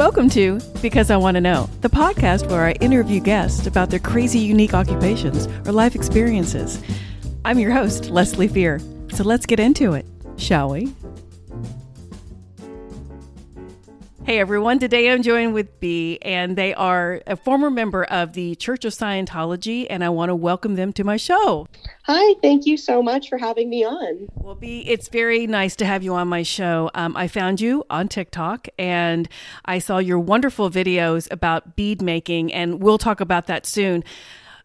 Welcome to Because I Want to Know, the podcast where I interview guests about their crazy, unique occupations or life experiences. I'm your host, Leslie Fear. So let's get into it, shall we? Hey everyone, today I'm joined with Bea, and they are a former member of the Church of Scientology, and I want to welcome them to my show. Hi, thank you so much for having me on. Well, Bea, it's very nice to have you on my show. Um, I found you on TikTok, and I saw your wonderful videos about bead making, and we'll talk about that soon.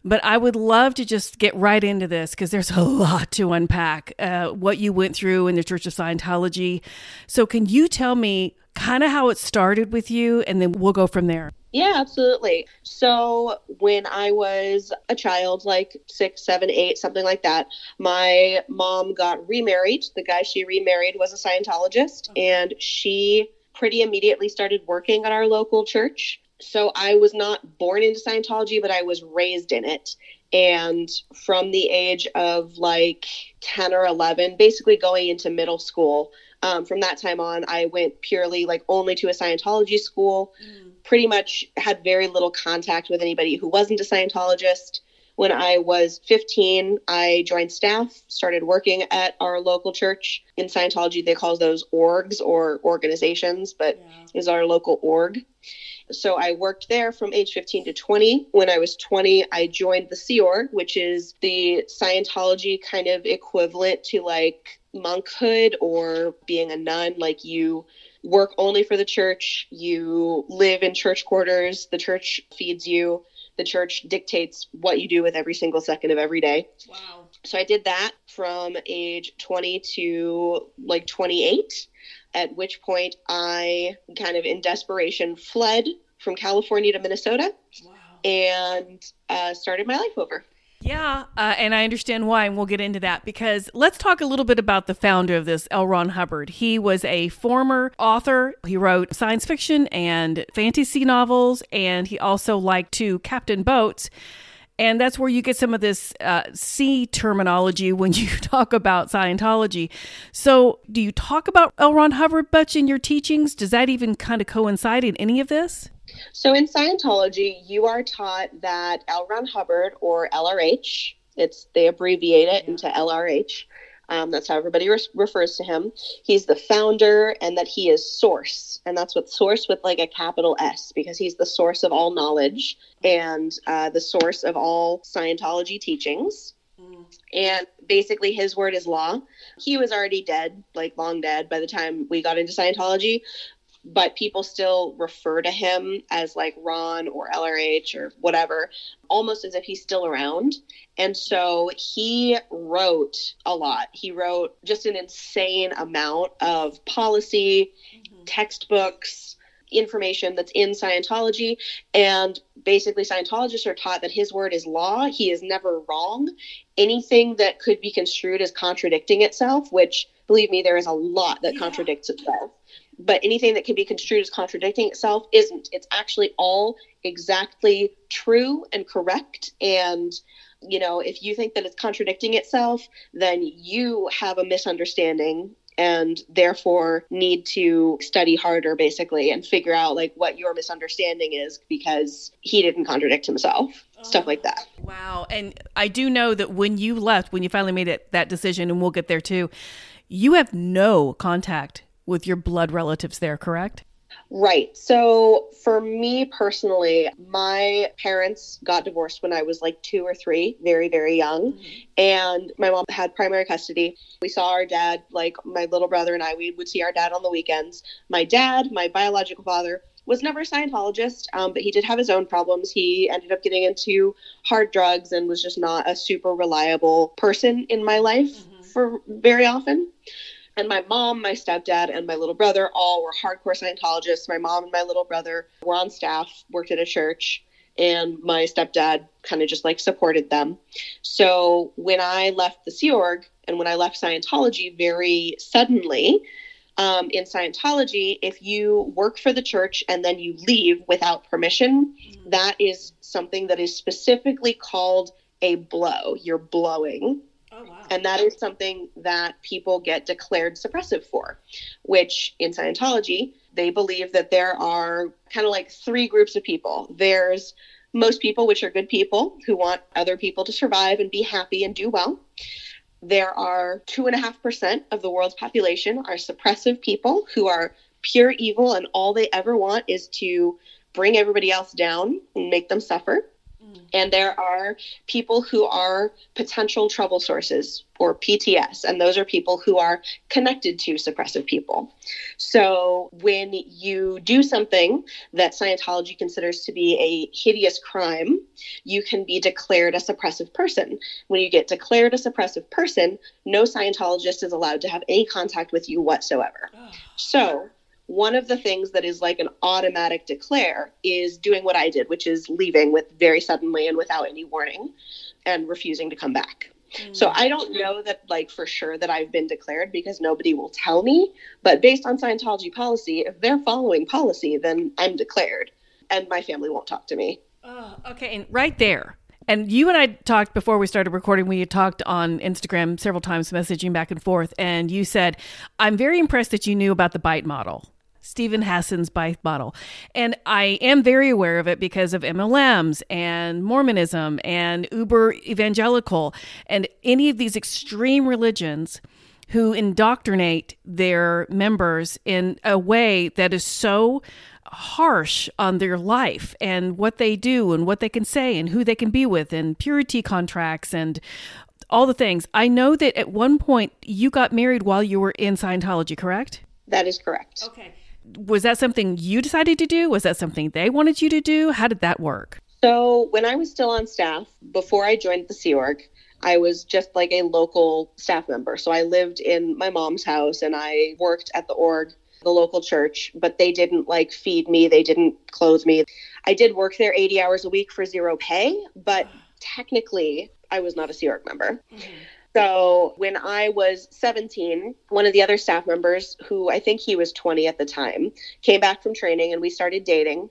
But I would love to just get right into this because there's a lot to unpack. Uh, what you went through in the Church of Scientology. So, can you tell me kind of how it started with you, and then we'll go from there. Yeah, absolutely. So when I was a child, like six, seven, eight, something like that, my mom got remarried. The guy she remarried was a Scientologist, and she pretty immediately started working at our local church. So I was not born into Scientology, but I was raised in it. And from the age of like 10 or 11, basically going into middle school, um, from that time on, I went purely like only to a Scientology school. Mm. Pretty much had very little contact with anybody who wasn't a Scientologist. When I was 15, I joined staff, started working at our local church. In Scientology, they call those orgs or organizations, but yeah. is our local org. So I worked there from age 15 to 20. When I was 20, I joined the Sea Org, which is the Scientology kind of equivalent to like monkhood or being a nun. Like you work only for the church, you live in church quarters, the church feeds you, the church dictates what you do with every single second of every day. Wow. So I did that from age 20 to like 28, at which point I kind of in desperation fled from California to Minnesota wow. and uh, started my life over. Yeah, uh, and I understand why, and we'll get into that because let's talk a little bit about the founder of this, L. Ron Hubbard. He was a former author. He wrote science fiction and fantasy novels, and he also liked to captain boats. And that's where you get some of this uh, sea terminology when you talk about Scientology. So, do you talk about L. Ron Hubbard much in your teachings? Does that even kind of coincide in any of this? So in Scientology, you are taught that L. Ron Hubbard or LRH, it's they abbreviate it into LRH. Um, that's how everybody re- refers to him. He's the founder, and that he is source, and that's what source with like a capital S because he's the source of all knowledge and uh, the source of all Scientology teachings. Mm. And basically, his word is law. He was already dead, like long dead, by the time we got into Scientology but people still refer to him as like Ron or LRH or whatever, almost as if he's still around. And so he wrote a lot. He wrote just an insane amount of policy, mm-hmm. textbooks, information that's in Scientology. And basically, Scientologists are taught that his word is law. He is never wrong. Anything that could be construed as contradicting itself, which believe me, there is a lot that yeah. contradicts itself but anything that can be construed as contradicting itself isn't. It's actually all exactly true and correct. And, you know, if you think that it's contradicting itself, then you have a misunderstanding and therefore need to study harder basically and figure out like what your misunderstanding is because he didn't contradict himself stuff like that wow and i do know that when you left when you finally made it that decision and we'll get there too you have no contact with your blood relatives there, correct? Right. So for me personally, my parents got divorced when I was like two or three, very, very young. Mm-hmm. And my mom had primary custody. We saw our dad, like my little brother and I, we would see our dad on the weekends. My dad, my biological father, was never a Scientologist, um, but he did have his own problems. He ended up getting into hard drugs and was just not a super reliable person in my life mm-hmm. for very often. And my mom, my stepdad, and my little brother all were hardcore Scientologists. My mom and my little brother were on staff, worked at a church, and my stepdad kind of just like supported them. So when I left the Sea Org and when I left Scientology very suddenly, um, in Scientology, if you work for the church and then you leave without permission, mm-hmm. that is something that is specifically called a blow. You're blowing. Oh, wow. And that is something that people get declared suppressive for, which in Scientology, they believe that there are kind of like three groups of people. There's most people, which are good people who want other people to survive and be happy and do well. There are 2.5% of the world's population are suppressive people who are pure evil and all they ever want is to bring everybody else down and make them suffer. And there are people who are potential trouble sources or PTS, and those are people who are connected to suppressive people. So when you do something that Scientology considers to be a hideous crime, you can be declared a suppressive person. When you get declared a suppressive person, no Scientologist is allowed to have any contact with you whatsoever. So one of the things that is like an automatic declare is doing what I did, which is leaving with very suddenly and without any warning and refusing to come back. So mm. I don't know that like for sure that I've been declared because nobody will tell me, but based on Scientology policy, if they're following policy, then I'm declared and my family won't talk to me. Oh, okay, and right there. And you and I talked before we started recording. We had talked on Instagram several times, messaging back and forth. And you said, I'm very impressed that you knew about the bite model. Steven Hassan's bite model. And I am very aware of it because of MLMs and Mormonism and Uber evangelical and any of these extreme religions who indoctrinate their members in a way that is so harsh on their life and what they do and what they can say and who they can be with and purity contracts and all the things. I know that at one point you got married while you were in Scientology, correct? That is correct. Okay. Was that something you decided to do? Was that something they wanted you to do? How did that work? So when I was still on staff, before I joined the Sea Org, I was just like a local staff member. So I lived in my mom's house and I worked at the org, the local church, but they didn't like feed me, they didn't clothe me. I did work there 80 hours a week for zero pay, but technically I was not a Sea Org member. Mm-hmm. So when I was 17, one of the other staff members, who I think he was 20 at the time, came back from training and we started dating.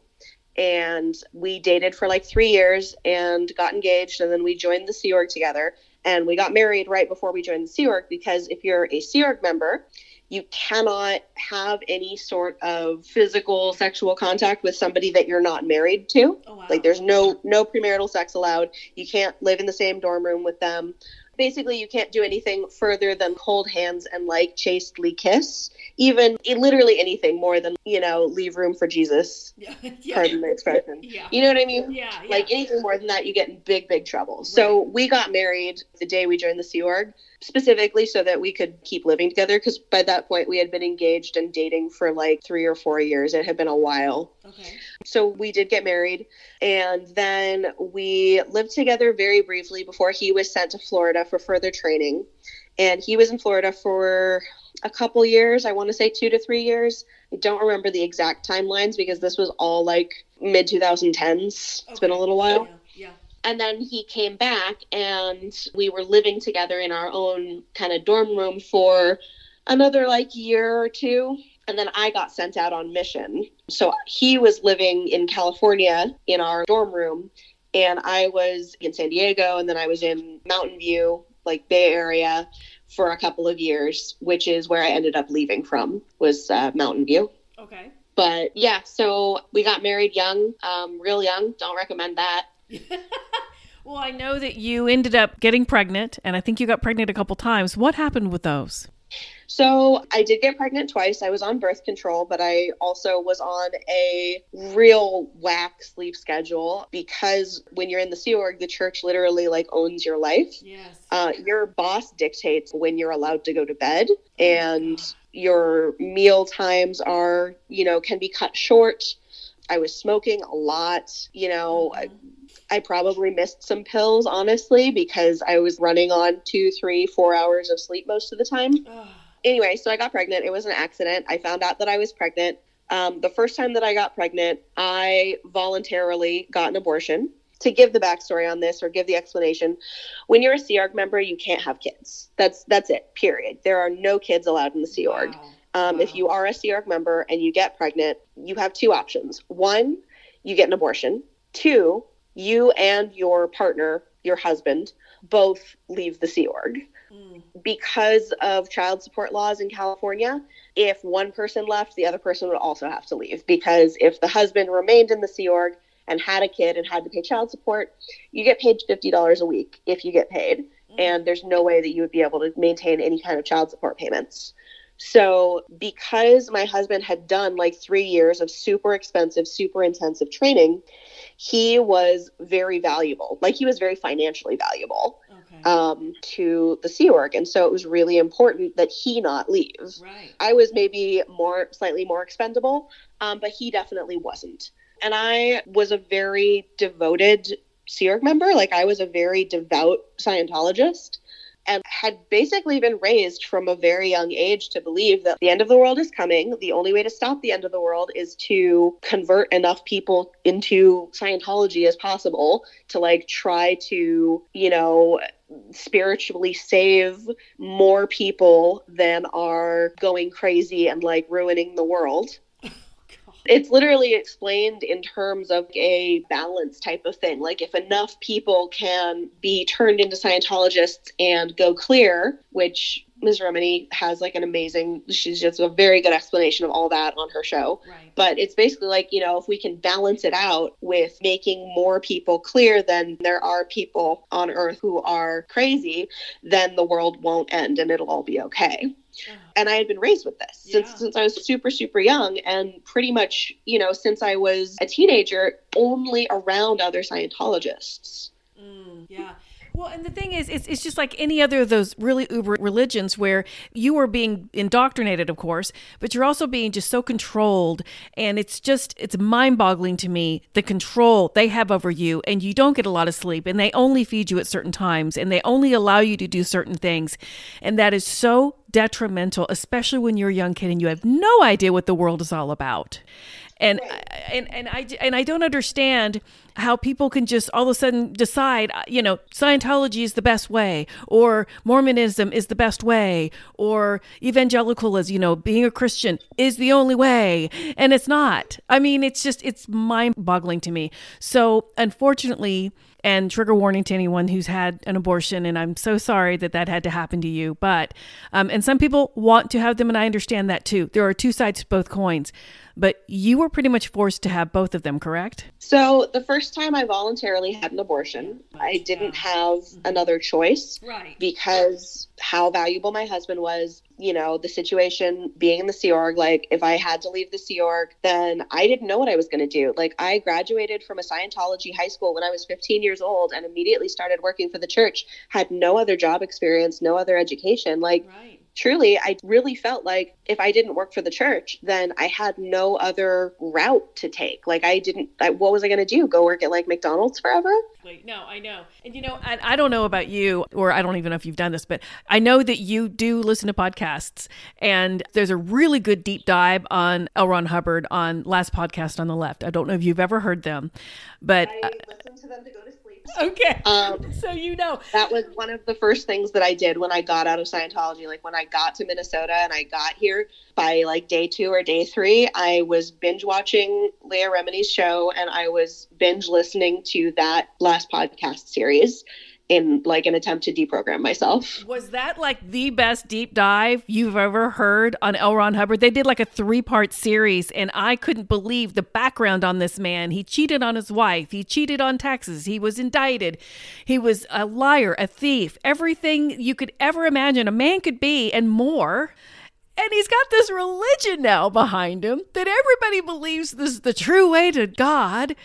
And we dated for like three years and got engaged. And then we joined the Sea Org together. And we got married right before we joined the Sea Org because if you're a Sea Org member, you cannot have any sort of physical sexual contact with somebody that you're not married to. Oh, wow. Like there's no no premarital sex allowed. You can't live in the same dorm room with them. Basically, you can't do anything further than hold hands and like chastely kiss. Even literally anything more than you know leave room for Jesus. Yeah. Pardon the expression. Yeah. You know what I mean? Yeah. Like anything more than that, you get in big, big trouble. So we got married the day we joined the Sea Org, specifically so that we could keep living together. Because by that point, we had been engaged and dating for like three or four years. It had been a while. Okay. So we did get married, and then we lived together very briefly before he was sent to Florida for further training. And he was in Florida for a couple years. I want to say two to three years. I don't remember the exact timelines because this was all like mid 2010s. It's been a little while. Yeah. And then he came back, and we were living together in our own kind of dorm room for another like year or two. And then I got sent out on mission. So he was living in California in our dorm room, and I was in San Diego, and then I was in Mountain View, like Bay Area, for a couple of years, which is where I ended up leaving from, was uh, Mountain View. Okay. But yeah, so we got married young, um, real young. Don't recommend that. Well, I know that you ended up getting pregnant, and I think you got pregnant a couple times. What happened with those? So I did get pregnant twice. I was on birth control, but I also was on a real whack sleep schedule because when you're in the Sea Org, the church literally like owns your life. Yes. Uh, your boss dictates when you're allowed to go to bed, and your meal times are, you know, can be cut short. I was smoking a lot, you know. I, I probably missed some pills, honestly, because I was running on two, three, four hours of sleep most of the time anyway, so I got pregnant. It was an accident. I found out that I was pregnant. Um, the first time that I got pregnant, I voluntarily got an abortion. To give the backstory on this or give the explanation, when you're a Sea Org member, you can't have kids. That's that's it. Period. There are no kids allowed in the Sea Org. Um, If you are a Sea Org member and you get pregnant, you have two options. One, you get an abortion. Two, you and your partner your husband both leave the Sea Org. Mm. Because of child support laws in California, if one person left, the other person would also have to leave. Because if the husband remained in the Sea Org and had a kid and had to pay child support, you get paid $50 a week if you get paid. Mm. And there's no way that you would be able to maintain any kind of child support payments. So, because my husband had done like three years of super expensive, super intensive training, he was very valuable. Like, he was very financially valuable okay. um, to the Sea Org. And so, it was really important that he not leave. Right. I was maybe more, slightly more expendable, um, but he definitely wasn't. And I was a very devoted Sea Org member. Like, I was a very devout Scientologist and had basically been raised from a very young age to believe that the end of the world is coming. The only way to stop the end of the world is to convert enough people into Scientology as possible to like try to, you know, spiritually save more people than are going crazy and like ruining the world. It's literally explained in terms of a balance type of thing. Like, if enough people can be turned into Scientologists and go clear, which Ms. Remini has like an amazing, she's just a very good explanation of all that on her show. Right. But it's basically like, you know, if we can balance it out with making more people clear, then there are people on earth who are crazy, then the world won't end and it'll all be okay. And I had been raised with this yeah. since since I was super super young, and pretty much you know since I was a teenager, only around other Scientologists. Mm, yeah. Well, and the thing is, it's, it's just like any other of those really uber religions where you are being indoctrinated, of course, but you're also being just so controlled. And it's just, it's mind boggling to me the control they have over you. And you don't get a lot of sleep, and they only feed you at certain times, and they only allow you to do certain things. And that is so detrimental, especially when you're a young kid and you have no idea what the world is all about. And and and I and I don't understand how people can just all of a sudden decide, uh, you know, Scientology is the best way, or Mormonism is the best way, or evangelicalism, you know, being a Christian is the only way, and it's not. I mean, it's just it's mind-boggling to me. So, unfortunately, and trigger warning to anyone who's had an abortion and i'm so sorry that that had to happen to you but um, and some people want to have them and i understand that too there are two sides to both coins but you were pretty much forced to have both of them, correct? So the first time I voluntarily had an abortion, I didn't have another choice. Right. Because how valuable my husband was, you know, the situation being in the Sea Org, like if I had to leave the Sea Org, then I didn't know what I was going to do. Like I graduated from a Scientology high school when I was 15 years old and immediately started working for the church, had no other job experience, no other education. Like, right truly, I really felt like if I didn't work for the church, then I had no other route to take. Like, I didn't, I, what was I going to do? Go work at like McDonald's forever? No, I know. And you know, I, I don't know about you, or I don't even know if you've done this, but I know that you do listen to podcasts. And there's a really good deep dive on L. Ron Hubbard on Last Podcast on the Left. I don't know if you've ever heard them, but. I uh, listen to them to go to Okay. Um, so you know. That was one of the first things that I did when I got out of Scientology. Like when I got to Minnesota and I got here by like day two or day three, I was binge watching Leah Remini's show and I was binge listening to that last podcast series in like an attempt to deprogram myself. Was that like the best deep dive you've ever heard on L. Ron Hubbard? They did like a three part series, and I couldn't believe the background on this man. He cheated on his wife, he cheated on taxes, he was indicted, he was a liar, a thief, everything you could ever imagine a man could be, and more. And he's got this religion now behind him that everybody believes this is the true way to God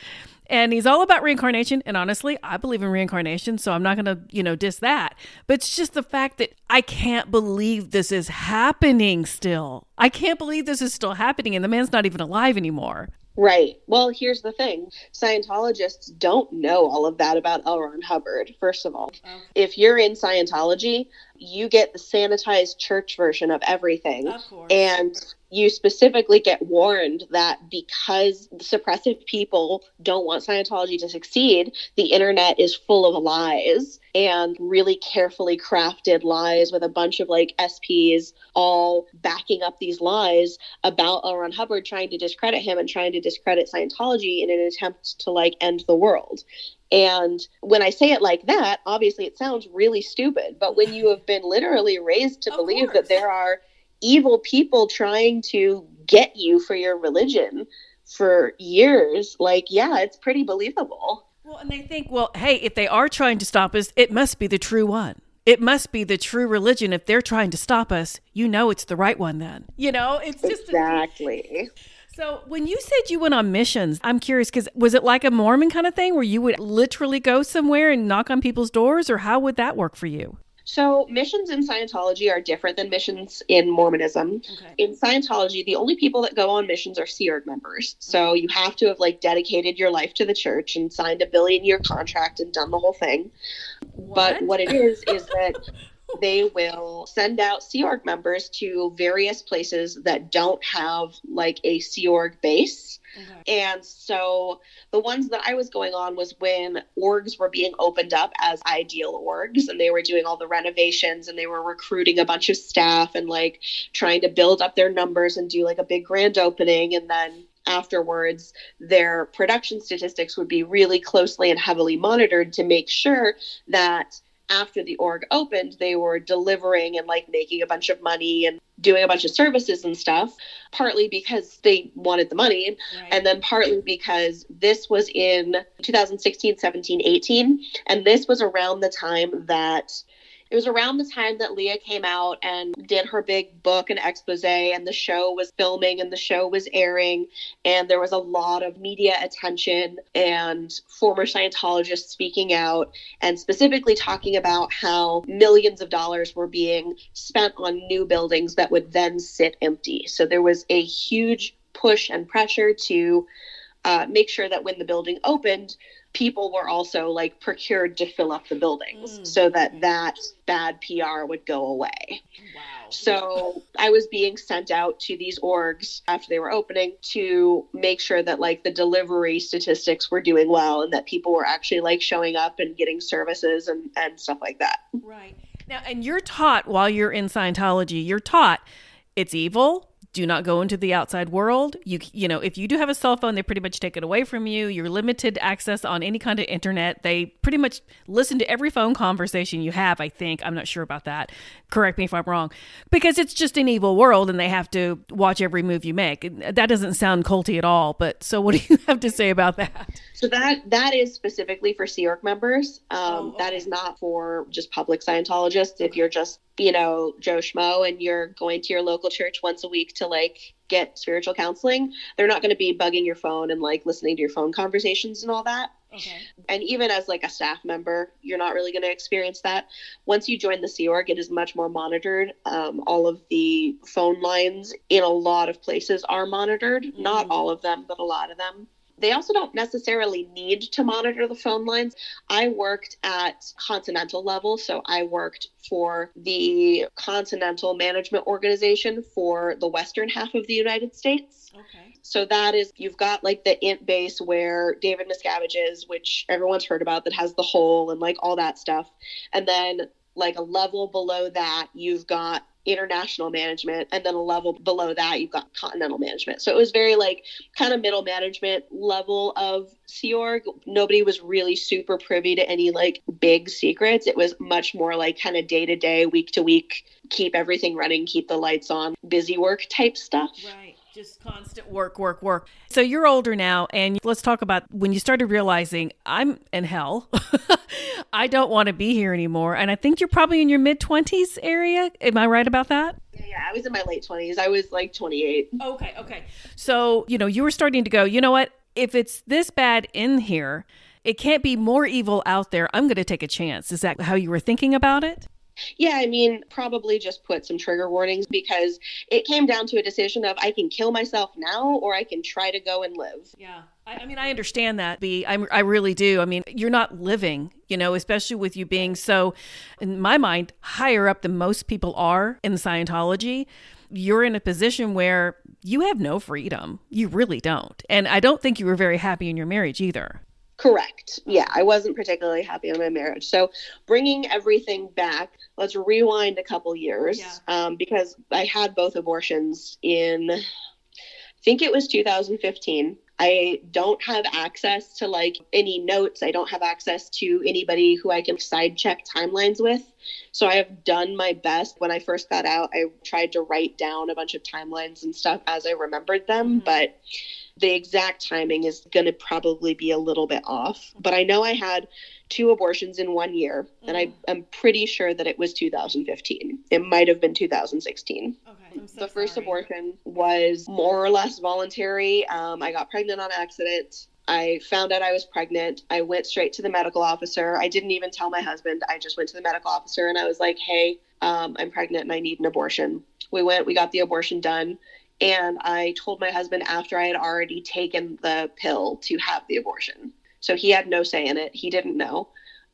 and he's all about reincarnation and honestly i believe in reincarnation so i'm not going to you know diss that but it's just the fact that i can't believe this is happening still i can't believe this is still happening and the man's not even alive anymore Right. Well, here's the thing Scientologists don't know all of that about L. Ron Hubbard, first of all. Okay. If you're in Scientology, you get the sanitized church version of everything. Of and you specifically get warned that because suppressive people don't want Scientology to succeed, the internet is full of lies and really carefully crafted lies with a bunch of like SPs all backing up these lies about L. Ron Hubbard trying to discredit him and trying to discredit Scientology in an attempt to like end the world. And when I say it like that, obviously it sounds really stupid. But when you have been literally raised to Of believe course. that there are evil people trying to get you for your religion for years, like, yeah, it's pretty believable. Well, and they think, well, hey, if they are trying to stop us, it must be the true one. It must be the true religion. If they're trying to stop us, you know it's the right one then. You know, it's just Exactly. So, when you said you went on missions, I'm curious because was it like a Mormon kind of thing where you would literally go somewhere and knock on people's doors, or how would that work for you? So, missions in Scientology are different than missions in Mormonism. Okay. In Scientology, the only people that go on missions are Sea Org members. So, you have to have like dedicated your life to the church and signed a billion year contract and done the whole thing. But what it is is that they will send out Sea Org members to various places that don't have like a Sea Org base. Okay. And so the ones that I was going on was when orgs were being opened up as ideal orgs and they were doing all the renovations and they were recruiting a bunch of staff and like trying to build up their numbers and do like a big grand opening and then afterwards their production statistics would be really closely and heavily monitored to make sure that after the org opened they were delivering and like making a bunch of money and doing a bunch of services and stuff partly because they wanted the money Right. and then partly because this was in 2016 17 18 and this was around the time that it was around the time that leah came out and did her big book and expose and the show was filming and the show was airing and there was a lot of media attention and former scientologists speaking out and specifically talking about how millions of dollars were being spent on new buildings that would then sit empty. So there was a huge push and pressure to uh, make sure that when the building opened, people were also like procured to fill up the buildings Mm. so that that bad PR would go away. wow. So I was being sent out to these orgs after they were opening to make sure that like the delivery statistics were doing well and that people were actually like showing up and getting services and, and stuff like that. Right. Now, and you're taught while you're in Scientology, you're taught it's evil. Do not go into the outside world. You you know, if you do have a cell phone, they pretty much take it away from you. You're limited access on any kind of internet. They pretty much listen to every phone conversation you have, I think. I'm not sure about that. Correct me if I'm wrong. Because it's just an evil world and they have to watch every move you make. That doesn't sound culty at all, but so what do you have to say about that? So that that is specifically for Sea Org members. Um, Oh, okay. is not for just public Scientologists. If you're just you know Joe Schmo and you're going to your local church once a week to like get spiritual counseling, they're not going to be bugging your phone and like listening to your phone conversations and all that. Okay. And even as like a staff member, you're not really going to experience that. Once you join the Sea Org, it is much more monitored. Um, all of the phone lines in a lot of places are monitored. Not Mhm. all of them, but a lot of them. They also don't necessarily need to monitor the phone lines. I worked at continental level, so I worked for the Continental Management Organization for the western half of the United States. Okay. So that is you've got like the int base where David Miscavige is, which everyone's heard about, that has the hole and like all that stuff. And then like a level below that, you've got international management, and then a level below that, you've got continental management. So it was very like kind of middle management level of Sea Org. Nobody was really super privy to any like big secrets. It was much more like kind of day to day, week to week, keep everything running, keep the lights on, busy work type stuff. Right. Just constant work, work, work. So you're older now, and let's talk about when you started realizing I'm in hell. I don't want to be here anymore. And I think you're probably in your mid 20s area. Am I right about that? Yeah, yeah, I was in my late 20s. I was like 28. Okay, okay. So, you know, you were starting to go, you know what? If it's this bad in here, it can't be more evil out there. I'm going to take a chance. Is that how you were thinking about it? Yeah, I mean, probably just put some trigger warnings because it came down to a decision of I can kill myself now or I can try to go and live. Yeah. I, mean, I understand that, Bea. I, I really do. I mean, you're not living, you know, especially with you being so, in my mind, higher up than most people are in Scientology. You're in a position where you have no freedom. You really don't. And I don't think you were very happy in your marriage either. Correct. Yeah, I wasn't particularly happy in my marriage. So, bringing everything back, let's rewind a couple years Yeah. um, because I had both abortions in, I think it was 2015. I don't have access to like any notes. I don't have access to anybody who I can side check timelines with. So I have done my best. When I first got out, I tried to write down a bunch of timelines and stuff as I remembered them, mm-hmm. but the exact timing is going to probably be a little bit off. But I know I had two abortions in one year, mm-hmm. and I mm. am pretty sure that it was 2015. It might have been 2016. Okay, so the first sorry. abortion was more or less voluntary. Um, I got pregnant on accident. I found out I was pregnant. I went straight to the medical officer. I didn't even tell my husband. I just went to the medical officer and I was like, hey, um, I'm pregnant and I need an abortion. We went, we got the abortion done. And I told my husband after I had already taken the pill to have the abortion. So he had no say in it. He didn't know.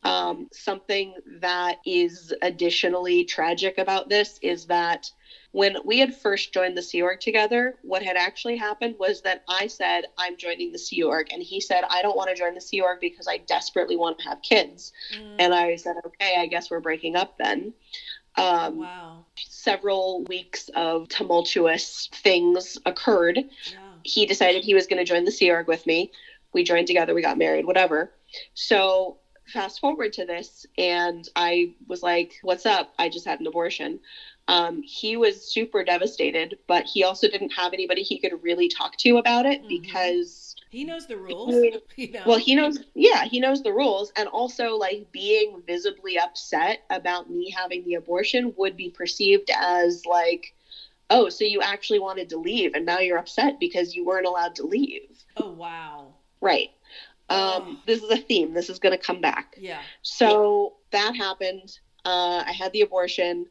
Um, something that is additionally tragic about this is that when we had first joined the Sea Org together, what had actually happened was that I said, I'm joining the Sea Org. And he said, I don't want to join the Sea Org because I desperately want to have kids. Mm. And I said, okay, I guess we're breaking up then. Um, wow. Several weeks of tumultuous things occurred. Yeah. He decided he was going to join the Sea Org with me. We joined together, we got married, whatever. So fast forward to this, and I was like, What's up? I just had an abortion. Um, he was super devastated, but he also didn't have anybody he could really talk to about it mm-hmm. because he knows the rules. you know? Well, he knows, yeah, he knows the rules. And also, like, being visibly upset about me having the abortion would be perceived as, like, oh, so you actually wanted to leave and now you're upset because you weren't allowed to leave. Oh, wow. Right. Um, oh. This is a theme. This is going to come back. Yeah. So that happened. Uh, I had the abortion.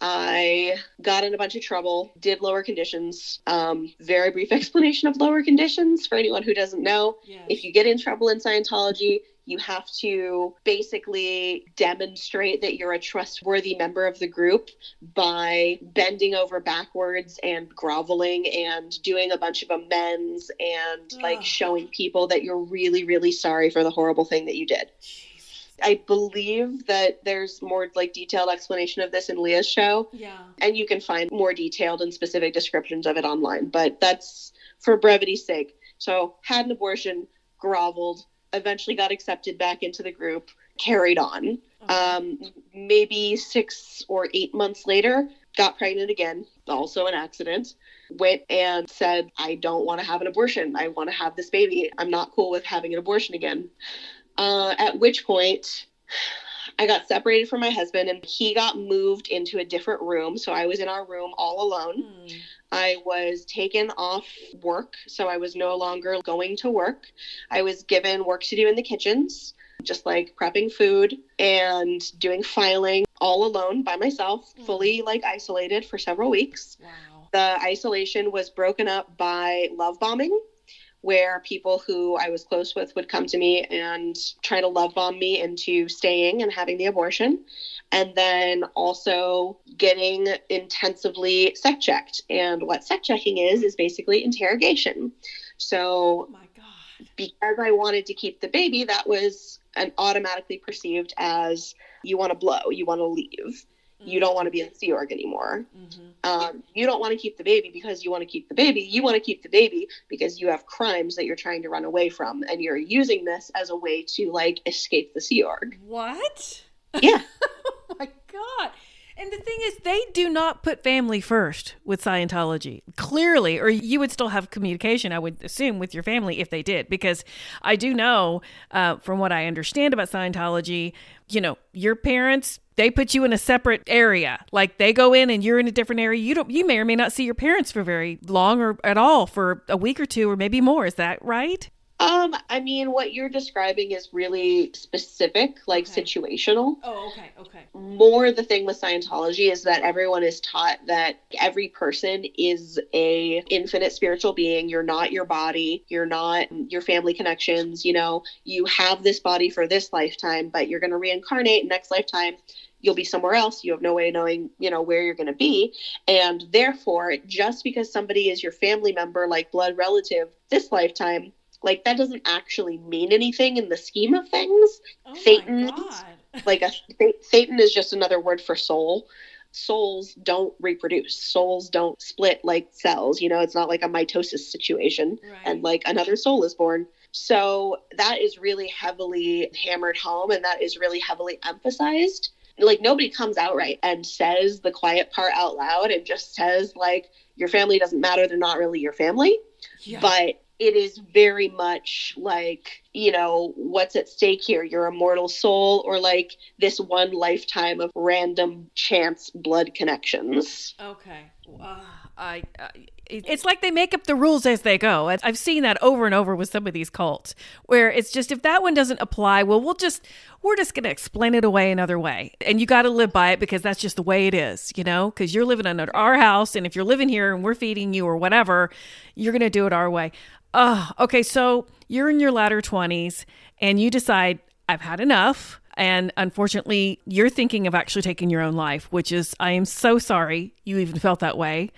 I got in a bunch of trouble, did lower conditions. Um, very brief explanation of lower conditions for anyone who doesn't know. If you get in trouble in Scientology, you have to basically demonstrate that you're a trustworthy member of the group by bending over backwards and groveling and doing a bunch of amends and Ugh. like showing people that you're really, really sorry for the horrible thing that you did. I believe that there's more like detailed explanation of this in Leah's show. Yeah. And you can find more detailed and specific descriptions of it online, but that's for brevity's sake. So, had an abortion, groveled, eventually got accepted back into the group, carried on. Um, maybe six or eight months later, got pregnant again, also an accident. Went and said, I don't want to have an abortion. I want to have this baby. I'm not cool with having an abortion again. Uh, at which point, I got separated from my husband and he got moved into a different room. So I was in our room all alone. Mm. I was taken off work. So I was no longer going to work. I was given work to do in the kitchens, just like prepping food and doing filing all alone by myself, mm. fully like isolated for several weeks. Wow. The isolation was broken up by love bombing where people who I was close with would come to me and try to love bomb me into staying and having the abortion. And then also getting intensively sec checked. And what sec checking is, is basically interrogation. So, oh because I wanted to keep the baby, that was an automatically perceived as you want to blow, you want to leave you don't want to be in Sea Org anymore. Mm-hmm. Um, you don't want to keep the baby because you want to keep the baby. You want to keep the baby because you have crimes that you're trying to run away from, and you're using this as a way to like escape the Sea Org. What? Yeah. oh my god. And the thing is, they do not put family first with Scientology. Clearly, or you would still have communication, I would assume, with your family if they did. Because I do know, uh, from what I understand about Scientology, you know, your parents they put you in a separate area. Like they go in and you're in a different area. You don't you may or may not see your parents for very long or at all for a week or two or maybe more. Is that right? Um, I mean, what you're describing is really specific, like okay. situational. Oh, okay, okay. More the thing with Scientology is that everyone is taught that every person is a infinite spiritual being. You're not your body. You're not your family connections. You know, you have this body for this lifetime, but you're going to reincarnate next lifetime you'll be somewhere else you have no way of knowing you know where you're going to be and therefore just because somebody is your family member like blood relative this lifetime like that doesn't actually mean anything in the scheme of things. Oh thetan, like a thetan is just another word for soul. souls don't reproduce. Souls don't split like cells. You know, it's not like a mitosis situation Right. and like another soul is born. So that is really heavily hammered home and that is really heavily emphasized. Like nobody comes out right and says the quiet part out loud and just says like your family doesn't matter, they're not really your family yeah. but it is very much like you know what's at stake here your immortal soul or like this one lifetime of random chance blood connections Okay. Uh, I, I it's like they make up the rules as they go. I've seen that over and over with some of these cults, where it's just if that one doesn't apply, well, we'll just we're just going to explain it away another way, and you got to live by it because that's just the way it is, you know. Because you're living under our house, and if you're living here and we're feeding you or whatever, you're going to do it our way. Oh, okay. So you're in your latter twenties, and you decide I've had enough. And unfortunately, you're thinking of actually taking your own life, which is, I am so sorry you even felt that way.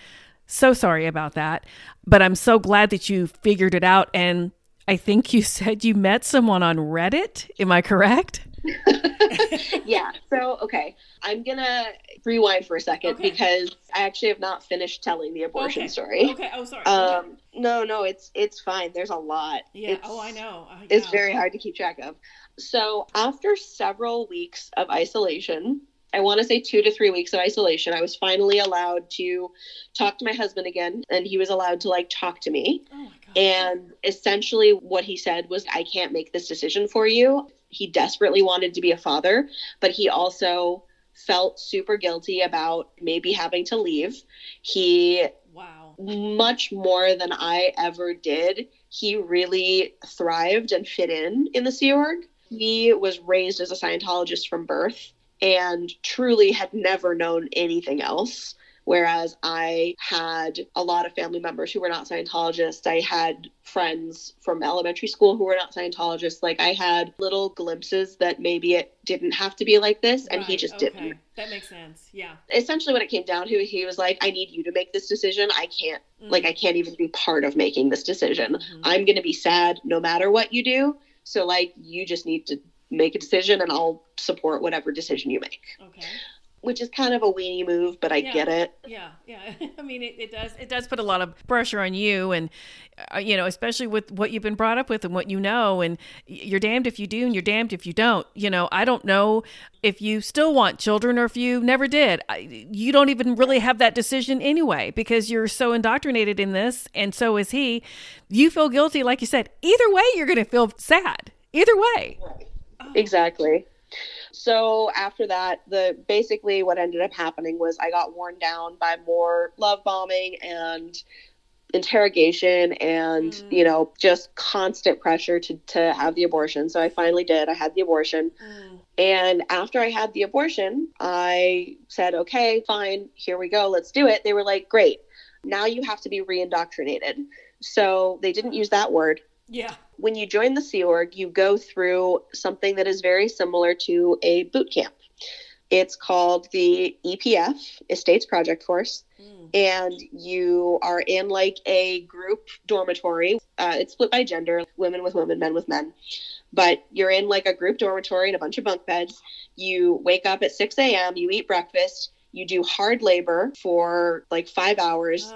So sorry about that. But I'm so glad that you figured it out. And I think you said you met someone on Reddit. Am I correct? yeah so okay i'm gonna rewind for a second Okay. because i actually have not finished telling the abortion story Okay. Oh, sorry. um no no it's it's fine there's a lot yeah. It's- Oh, I know. Uh, it's very hard to keep track of. So, after several weeks of isolation, I want to say two to three weeks of isolation, I was finally allowed to talk to my husband again, and he was allowed to like talk to me. Oh, my God. And essentially, what he said was, I can't make this decision for you. He desperately wanted to be a father, but he also felt super guilty about maybe having to leave. He wow. much more than I ever did. He really thrived and fit in in the Sea Org. He was raised as a Scientologist from birth and truly had never known anything else. Whereas I had a lot of family members who were not Scientologists. I had friends from elementary school who were not Scientologists. Like I had little glimpses that maybe it didn't have to be like this, and he just okay. didn't That makes sense. Yeah. essentially when it came down to it, he was like i need you to make this decision i can't Mm. like i can't even be part of making this decision Mhm. i'm going to be sad no matter what you do so like you just need to make a decision and i'll support whatever decision you make Okay. Which is kind of a weenie move but i Yeah. get it Yeah, yeah. I mean, it, it does. It does put a lot of pressure on you, and uh, you know, especially with what you've been brought up with and what you know, and you're damned if you do, and you're damned if you don't. You know, I don't know if you still want children or if you never did. I, you don't even really have that decision anyway because you're so indoctrinated in this, and so is he. You feel guilty, like you said. Either way, you're going to feel sad. Either way. exactly so after that the basically what ended up happening was i got worn down by more love bombing and interrogation and Mm. you know just constant pressure to to have the abortion. So i finally did. I had the abortion. And after i had the abortion i said okay fine here we go let's do it. They were like great. Now you have to be reindoctrinated. So they didn't use that word Yeah. when you join the Sea Org, you go through something that is very similar to a boot camp. It's called the EPF, Estates Project Force, Mm. and you are in like a group dormitory. Uh, it's split by gender women with women, men with men. But you're in like a group dormitory and a bunch of bunk beds. You wake up at 6 a.m., you eat breakfast, you do hard labor for like five hours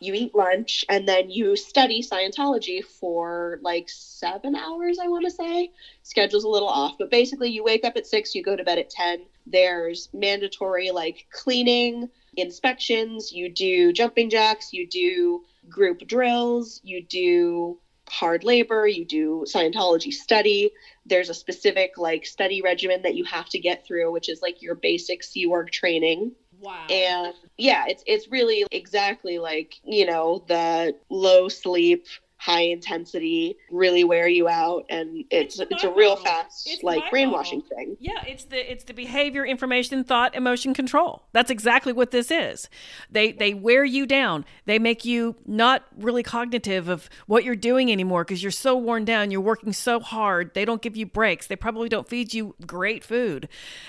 you eat lunch and then you study Scientology for like seven hours, I want to say. Schedule's a little off, but basically, you wake up at six, you go to bed at 10. There's mandatory like cleaning, inspections, you do jumping jacks, you do group drills, you do hard labor, you do Scientology study. There's a specific like study regimen that you have to get through, which is like your basic Sea Org training wow. and yeah it's it's really exactly like you know the low sleep high intensity really wear you out and it's It's it's, a real fast It's like brainwashing model. thing Yeah, it's the it's the behavior, information, thought, emotion control. That's exactly what this is. They they wear you down. They make you not really cognitive of what you're doing anymore because you're so worn down. You're working so hard. They don't give you breaks. They probably don't feed you great food,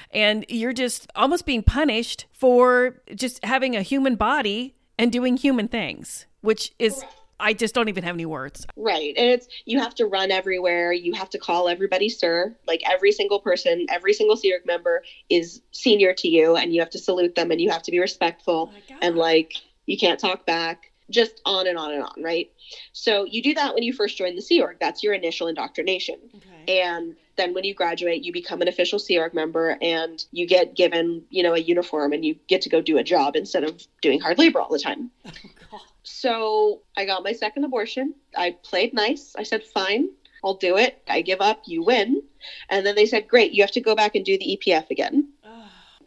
and you're just almost being punished for just having a human body and doing human things, which is I just don't even have any words. Right. And it's you have to run everywhere. You have to call everybody sir. Like every single person, every single Sea Org member is senior to you and you have to salute them and you have to be respectful Oh and like you can't talk back. Just on and on and on, right? So you do that when you first join the Sea Org. That's your initial indoctrination. Okay. And then when you graduate, you become an official Sea Org member and you get given, you know, a uniform and you get to go do a job instead of doing hard labor all the time. Oh, God. So I got my second abortion. I played nice. I said, fine, I'll do it. I give up, you win. And then they said, great, you have to go back and do the EPF again.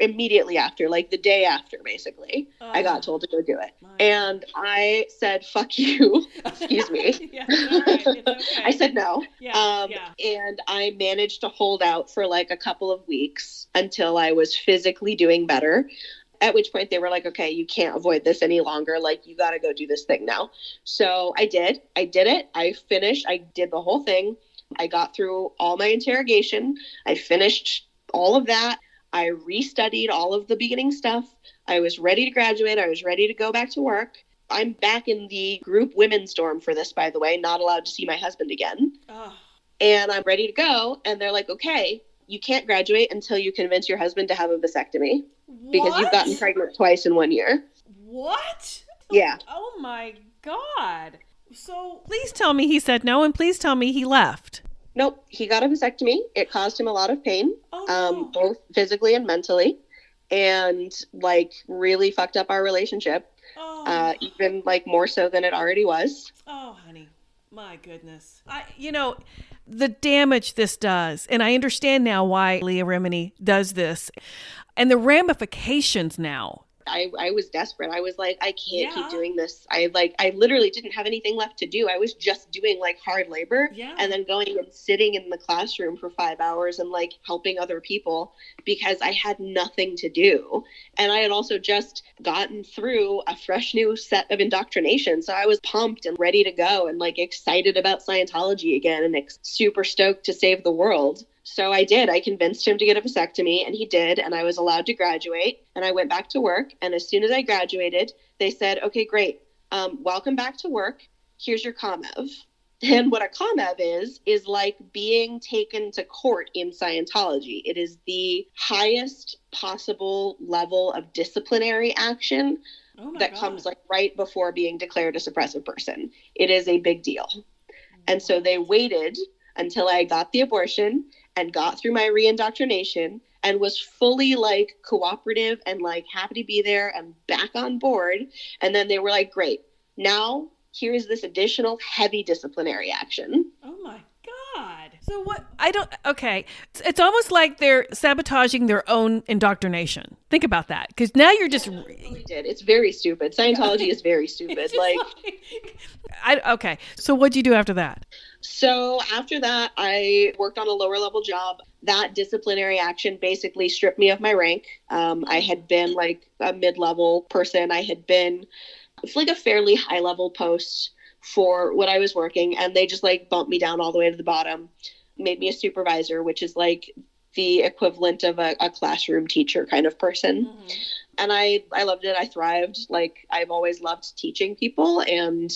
Immediately after, like the day after, basically, I oh, got told to go do it. And I said, fuck you. Excuse me. yeah, it's all right. Okay. I said no. yeah, Um, yeah. And I managed to hold out for like a couple of weeks until I was physically doing better. At which point they were like, okay, you can't avoid this any longer. Like, you got to go do this thing now. So I did. I did it. I finished. I did the whole thing. I got through all my interrogation. I finished all of that. I restudied all of the beginning stuff. I was ready to graduate. I was ready to go back to work. I'm back in the group women's dorm for this, by the way, not allowed to see my husband again Oh, and I'm ready to go. And they're like, okay, you can't graduate until you convince your husband to have a vasectomy because you've gotten pregnant twice in one year. What? Yeah. Oh my god. So please tell me he said no, and please tell me he left. Nope, he got a vasectomy. It caused him a lot of pain, Oh um, no. both physically and mentally, and like really fucked up our relationship, oh. uh, even like more so than it already was. Oh, honey. My goodness. I you know, the damage this does, and I understand now why Leah Remini does this. And the ramifications now. I, I was desperate. I was like, I can't Yeah. keep doing this. I like, I literally didn't have anything left to do. I was just doing like hard labor Yeah. and then going and sitting in the classroom for five hours and like helping other people because I had nothing to do. And I had also just gotten through a fresh new set of indoctrination. So I was pumped and ready to go and like excited about Scientology again and ex- super stoked to save the world. So I did. I convinced him to get a vasectomy, and he did. And I was allowed to graduate. And I went back to work. And as soon as I graduated, they said, "Okay, great. Um, welcome back to work. Here's your Comm Ev." And what a Comm Ev is is like being taken to court in Scientology. It is the highest possible level of disciplinary action oh that God. comes like right before being declared a suppressive person. It is a big deal. And so they waited until I got the abortion and got through my reindoctrination and was fully like cooperative and like happy to be there and back on board. And then they were like, great, now here's this additional heavy disciplinary action. Oh my god. So what I don't okay. It's, it's almost like they're sabotaging their own indoctrination. Think about that cuz now you're just They did. It's very stupid. Scientology is very stupid. Just Like, I okay. So what'd you do after that? So after that, I worked on a lower level job. That disciplinary action basically stripped me of my rank. Um, I had been like a mid level person. I had been it's like a fairly high level post for what I was working, and they just like bumped me down all the way to the bottom, made me a supervisor, which is like the equivalent of a, a classroom teacher kind of person and I I loved it. I thrived. Like I've always loved teaching people and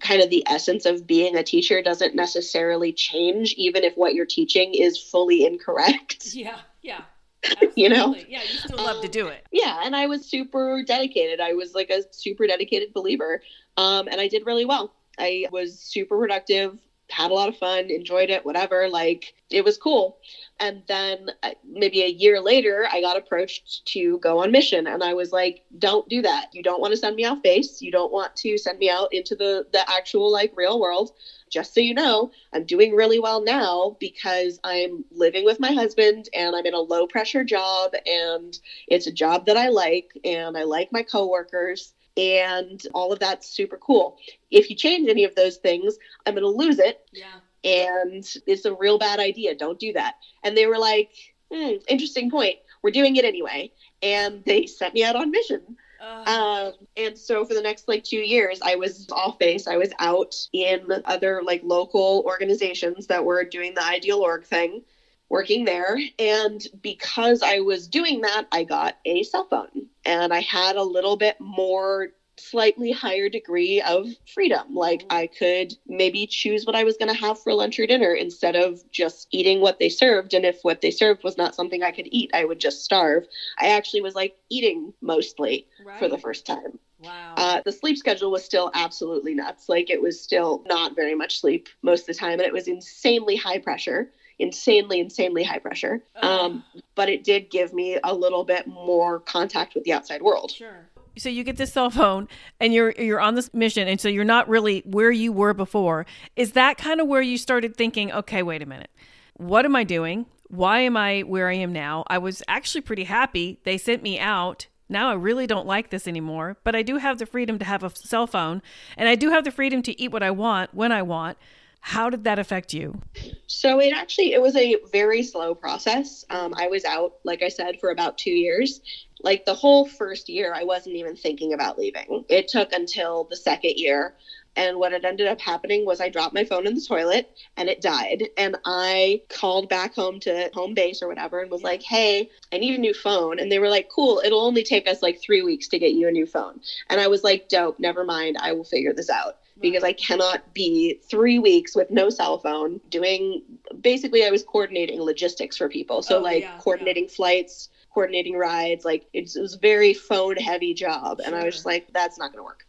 kind of the essence of being a teacher doesn't necessarily change even if what you're teaching is fully incorrect. Yeah, yeah. You know? Yeah, you still love to do it. Yeah, and I was super dedicated. I was like a super dedicated believer. Um and I did really well. I was super productive, had a lot of fun, enjoyed it, whatever. Like it was cool. And then uh, maybe a year later, I got approached to go on mission, and I was like, "Don't do that. You don't want to send me off base. You don't want to send me out into the the actual like real world." Just so you know, I'm doing really well now because I'm living with my husband and I'm in a low pressure job and it's a job that I like and I like my coworkers and all of that's super cool. If you change any of those things, I'm going to lose it Yeah. and it's a real bad idea. Don't do that. And they were like, hmm, interesting point. We're doing it anyway. And they sent me out on mission. Uh, Um, and so for the next like two years, I was off base. I was out in other like local organizations that were doing the ideal org thing, working there. And because I was doing that, I got a cell phone and I had a little bit more slightly higher degree of freedom. Like I could maybe choose what I was going to have for lunch or dinner instead of just eating what they served. And if what they served was not something I could eat, I would just starve. I actually was like eating mostly right. for the first time. Wow. Uh, the sleep schedule was still absolutely nuts. Like it was still not very much sleep most of the time, and it was insanely high pressure insanely, insanely high pressure. Um, but it did give me a little bit more contact with the outside world. Sure. So you get this cell phone and you're you're on this mission and so you're not really where you were before. Is that kind of where you started thinking, okay, wait a minute. What am I doing? Why am I where I am now? I was actually pretty happy. They sent me out now I really don't like this anymore, but I do have the freedom to have a cell phone and I do have the freedom to eat what I want when I want. How did that affect you? So it actually it was a very slow process. Um, I was out, like I said, for about two years. Like the whole first year, I wasn't even thinking about leaving. It took until the second year. And what had ended up happening was I dropped my phone in the toilet and it died. And I called back home to home base or whatever and was like, hey, I need a new phone. And they were like, cool, it'll only take us like three weeks to get you a new phone. And I was like, dope, never mind, I will figure this out because I cannot be three weeks with no cell phone doing basically I was coordinating logistics for people. So oh, like yeah, coordinating yeah. flights, coordinating rides, like it was a very phone heavy job. Sure. And I was just like, that's not gonna work.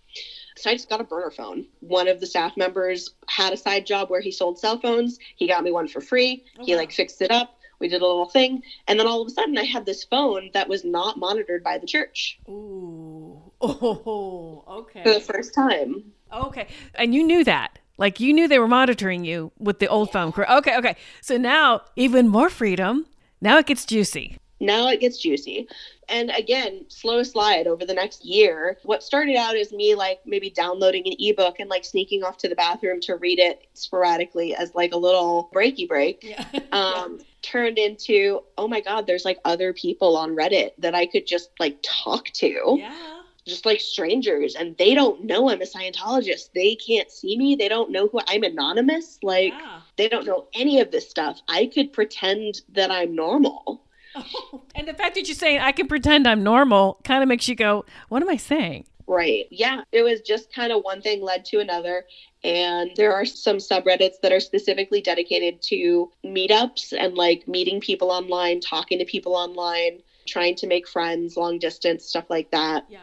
So I just got a burner phone. One of the staff members had a side job where he sold cell phones. He got me one for free. Oh, he wow. like fixed it up. We did a little thing. And then all of a sudden I had this phone that was not monitored by the church. Ooh. Oh, okay. For the first time. Okay. And you knew that. Like you knew they were monitoring you with the old phone. Okay, okay. So now even more freedom. Now it gets juicy. Now it gets juicy. And again, slow slide over the next year. What started out as me like maybe downloading an ebook and like sneaking off to the bathroom to read it sporadically as like a little breaky break. Yeah. um, turned into, oh my God, there's like other people on Reddit that I could just like talk to. Yeah just like strangers and they don't know I'm a Scientologist. They can't see me. They don't know who I'm anonymous. Like yeah. they don't know any of this stuff. I could pretend that I'm normal. Oh, and the fact that you're saying I can pretend I'm normal kind of makes you go, what am I saying? Right. Yeah. It was just kind of one thing led to another. And there are some subreddits that are specifically dedicated to meetups and like meeting people online, talking to people online, trying to make friends, long distance, stuff like that. Yeah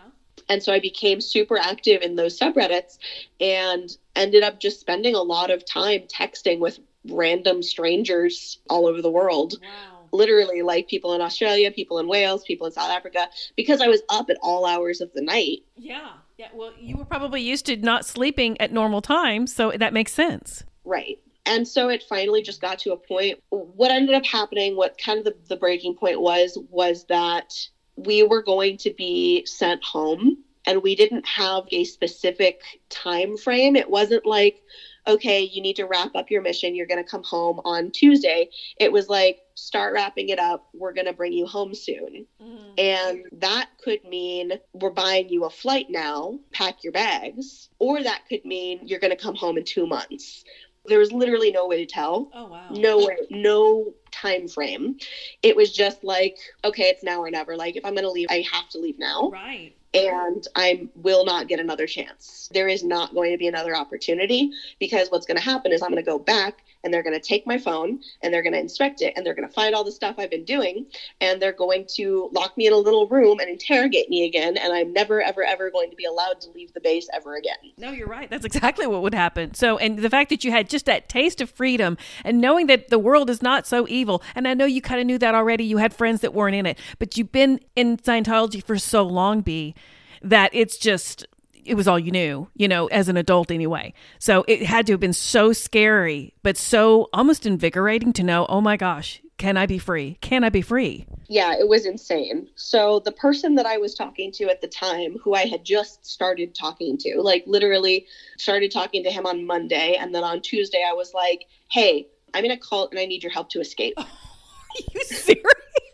and so I became super active in those subreddits and ended up just spending a lot of time texting with random strangers all over the world. Wow. Literally, like people in Australia, people in Wales, people in South Africa, because I was up at all hours of the night. Yeah. Yeah. Well, you were probably used to not sleeping at normal times. So that makes sense. Right. And so it finally just got to a point. What ended up happening, what kind of the, the breaking point was, was that we were going to be sent home and we didn't have a specific time frame. It wasn't like okay you need to wrap up your mission you're going to come home on tuesday. It was like start wrapping it up we're going to bring you home soon. Mm-hmm. and that could mean we're buying you a flight now pack your bags or that could mean you're going to come home in two months there was literally no way to tell. Oh wow. No way, no time frame. It was just like, okay, it's now or never. Like if I'm gonna leave, I have to leave now. Right. And I will not get another chance. There is not going to be another opportunity because what's going to happen is I'm going to go back and they're going to take my phone and they're going to inspect it and they're going to find all the stuff I've been doing and they're going to lock me in a little room and interrogate me again and I'm never ever ever going to be allowed to leave the base ever again. No, you're right. That's exactly what would happen. So and the fact that you had just that taste of freedom and knowing that the world is not so evil and I know you kind of knew that already. You had friends that weren't in it, but you've been in Scientology for so long, Bea, that it's just it was all you knew, you know, as an adult anyway. So it had to have been so scary, but so almost invigorating to know, oh my gosh, can I be free? Can I be free? Yeah, it was insane. So the person that I was talking to at the time, who I had just started talking to, like literally started talking to him on Monday. And then on Tuesday, I was like, hey, I'm in a cult and I need your help to escape. Are you serious?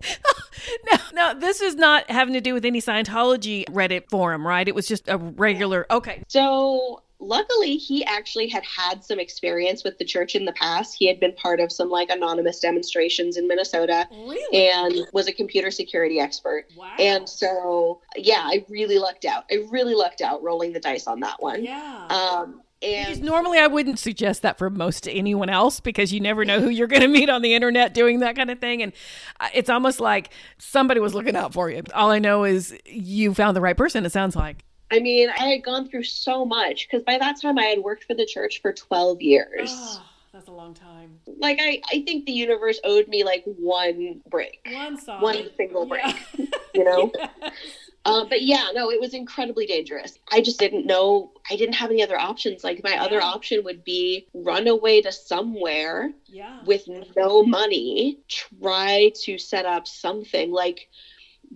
now, now, this is not having to do with any Scientology Reddit forum, right? It was just a regular. Okay. So luckily, he actually had had some experience with the church in the past. He had been part of some like anonymous demonstrations in Minnesota Really? and was a computer security expert. wow. And so, yeah, I really lucked out. I really lucked out rolling the dice on that one. yeah. Um, Because normally I wouldn't suggest that for most anyone else because you never know who you're going to meet on the internet doing that kind of thing. And uh, it's almost like somebody was looking out for you. All I know is you found the right person, it sounds like. I mean, I had gone through so much because by that time I had worked for the church for 12 years. Oh, that's a long time. Like, I, I think the universe owed me like one break, One song. one single break, Yeah. you know? Uh, but yeah, no, it was incredibly dangerous. I just didn't know, I didn't have any other options. Like, my other option would be run away to somewhere yeah. with no money, try to set up something like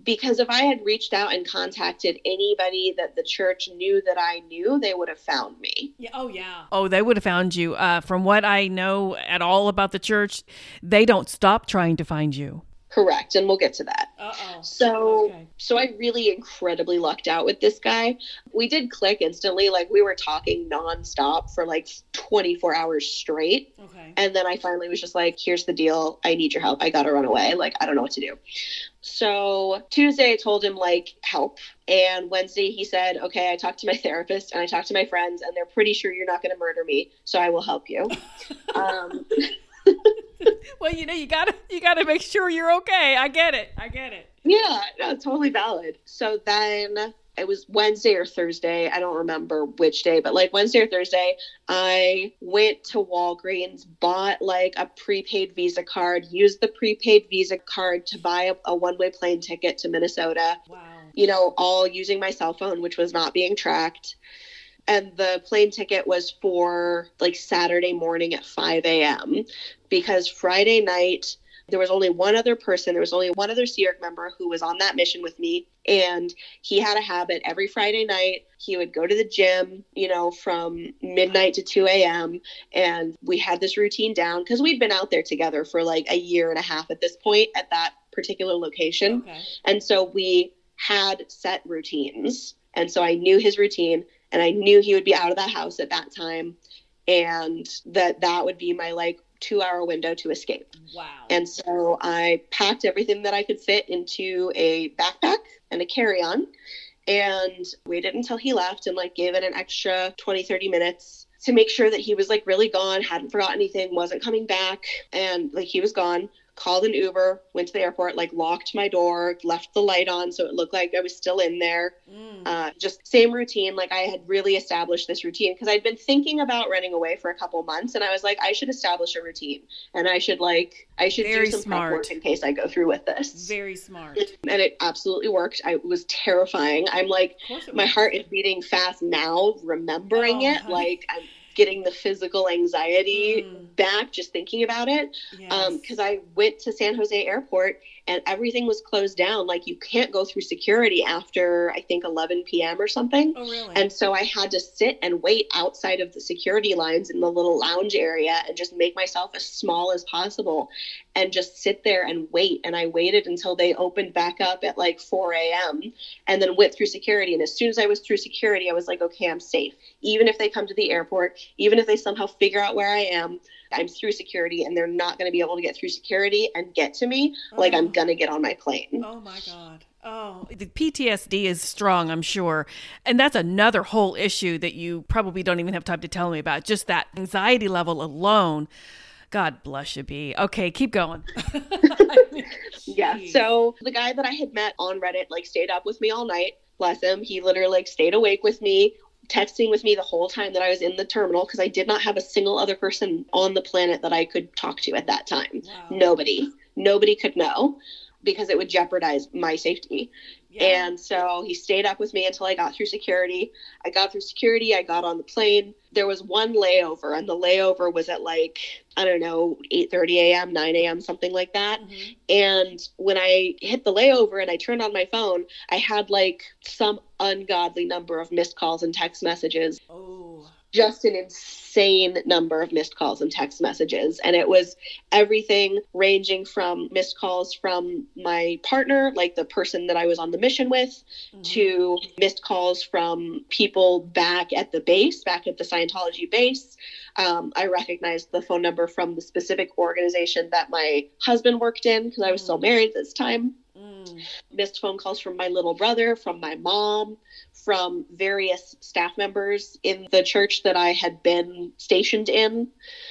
because if I had reached out and contacted anybody that the church knew that I knew, they would have found me. Yeah. Oh, yeah. Oh, they would have found you. Uh, from what I know at all about the church, they don't stop trying to find you. Correct, and we'll get to that. Uh oh. So, Okay. so I really incredibly lucked out with this guy. We did click instantly, like we were talking nonstop for like 24 hours straight. Okay. And then I finally was just like, here's the deal. I need your help. I got to run away. Like, I don't know what to do. So Tuesday, I told him, like, help. And Wednesday, he said, okay, I talked to my therapist and I talked to my friends, and they're pretty sure you're not going to murder me. So I will help you. um, Well, you know, you gotta you gotta make sure you're okay. I get it. I get it. yeah, no, totally valid. So then it was Wednesday or Thursday. I don't remember which day, but like Wednesday or Thursday, I went to Walgreens, bought like a prepaid Visa card, used the prepaid Visa card to buy a, a one way plane ticket to Minnesota. Wow. you know, all using my cell phone, which was not being tracked. And the plane ticket was for like Saturday morning at 5 a.m. because Friday night, there was only one other person, there was only one other Sea Org member who was on that mission with me. And he had a habit every Friday night, he would go to the gym, you know, from midnight to 2 a.m. And we had this routine down because we'd been out there together for like a year and a half at this point at that particular location. Okay. And so we had set routines. And so I knew his routine and I knew he would be out of that house at that time and that that would be my like 2-hour window to escape. Wow. And so I packed everything that I could fit into a backpack and a carry-on and waited until he left and like gave it an extra 20 30 minutes to make sure that he was like really gone, hadn't forgotten anything, wasn't coming back and like he was gone called an Uber, went to the airport, like locked my door, left the light on so it looked like I was still in there. Mm. Uh, just same routine. Like I had really established this routine because I'd been thinking about running away for a couple months, and I was like, I should establish a routine, and I should like I should Very do some smart. prep work in case I go through with this. Very smart. and it absolutely worked. I was terrifying. I'm like, Of course it my was. heart is beating fast now, remembering Oh, it. honey. Like I'm getting the physical anxiety Mm. back just thinking about it Yes. um because i went to san jose airport and everything was closed down. Like you can't go through security after i think 11 p.m or something. Oh, really? and so i had to sit and wait outside of the security lines in the little lounge area and just make myself as small as possible and just sit there and wait. And i waited until they opened back up at like 4 a.m and then went through security. And as soon as i was through security i was like okay i'm safe. Even if they come to the airport even if they somehow figure out where i am i'm through security and they're not going to be able to get through security and get to me like i'm Oh. going to get on my plane Oh my God. Oh, the PTSD is strong, I'm sure. And that's another whole issue that you probably don't even have time to tell me about. Just that anxiety level alone. God bless you, Bea. Okay, keep going. Yeah. So the guy that I had met on Reddit like stayed up with me all night. Bless him. He literally like stayed awake with me, texting with me the whole time that I was in the terminal because I did not have a single other person on the planet that I could talk to at that time. Wow. Nobody. Nobody could know because it would jeopardize my safety. Yeah. And so he stayed up with me until I got through security. I got through security, I got on the plane. There was one layover and the layover was at like I don't know, 8:30 a.m., 9 a.m., something like that. Mhm. And when I hit the layover and I turned on my phone, I had like some ungodly number of missed calls and text messages Oh. Just an insane number of missed calls and text messages. And it was everything ranging from missed calls from my partner, like the person that I was on the mission with, mm-hmm. to missed calls from people back at the base, back at the Scientology base. Um, I recognized the phone number from the specific organization that my husband worked in because I was still mm. married at this time. Mm. Missed phone calls from my little brother, from my mom, from various staff members in the church that I had been stationed in.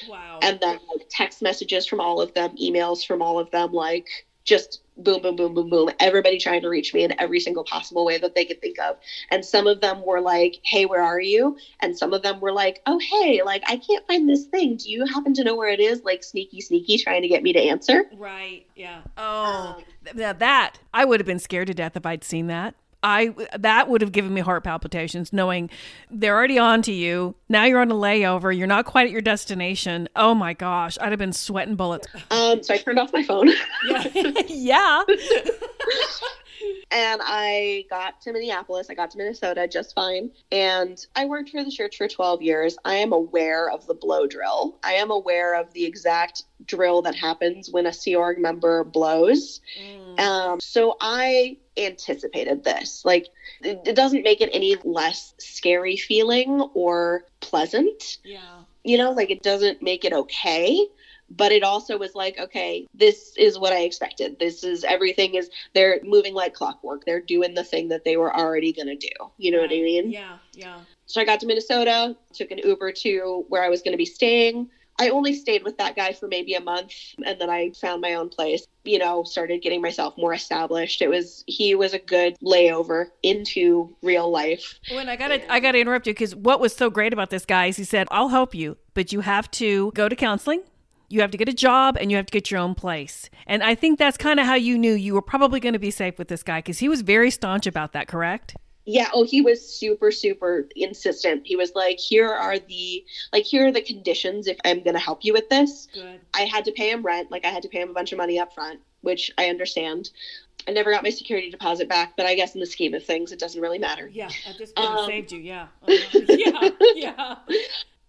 Wow. And then like text messages from all of them, emails from all of them, like just boom, boom, boom, boom, boom. Everybody trying to reach me in every single possible way that they could think of. And some of them were like, hey, where are you? And some of them were like, oh, hey, like, I can't find this thing. Do you happen to know where it is? Like, sneaky, sneaky, trying to get me to answer. Right. Yeah. Oh, um, that. I would have been scared to death if I'd seen that. I that would have given me heart palpitations knowing they're already on to you. Now you're on a layover. You're not quite at your destination. Oh my gosh, I'd have been sweating bullets. Um, so I turned off my phone. yeah. yeah. and I got to Minneapolis. I got to Minnesota just fine. And I worked for the church for 12 years. I am aware of the blow drill. I am aware of the exact drill that happens when a Sea Org member blows. Mm. Um, so I anticipated this. Like, it, it doesn't make it any less scary feeling or pleasant. Yeah. You know, like it doesn't make it okay but it also was like okay this is what i expected this is everything is they're moving like clockwork they're doing the thing that they were already going to do you know right. what i mean yeah yeah so i got to minnesota took an uber to where i was going to be staying I only stayed with that guy for maybe a month and then I found my own place, you know, started getting myself more established. It was he was a good layover into real life. When I got to I got to interrupt you cuz what was so great about this guy is he said, "I'll help you, but you have to go to counseling you have to get a job and you have to get your own place. And I think that's kind of how you knew you were probably going to be safe with this guy because he was very staunch about that, correct? Yeah, oh, he was super, super insistent. He was like, here are the, like, here are the conditions if I'm going to help you with this. Good. I had to pay him rent. Like, I had to pay him a bunch of money up front, which I understand. I never got my security deposit back, but I guess in the scheme of things, it doesn't really matter. Yeah, at this point, um, saved you. Yeah. Uh, yeah. Yeah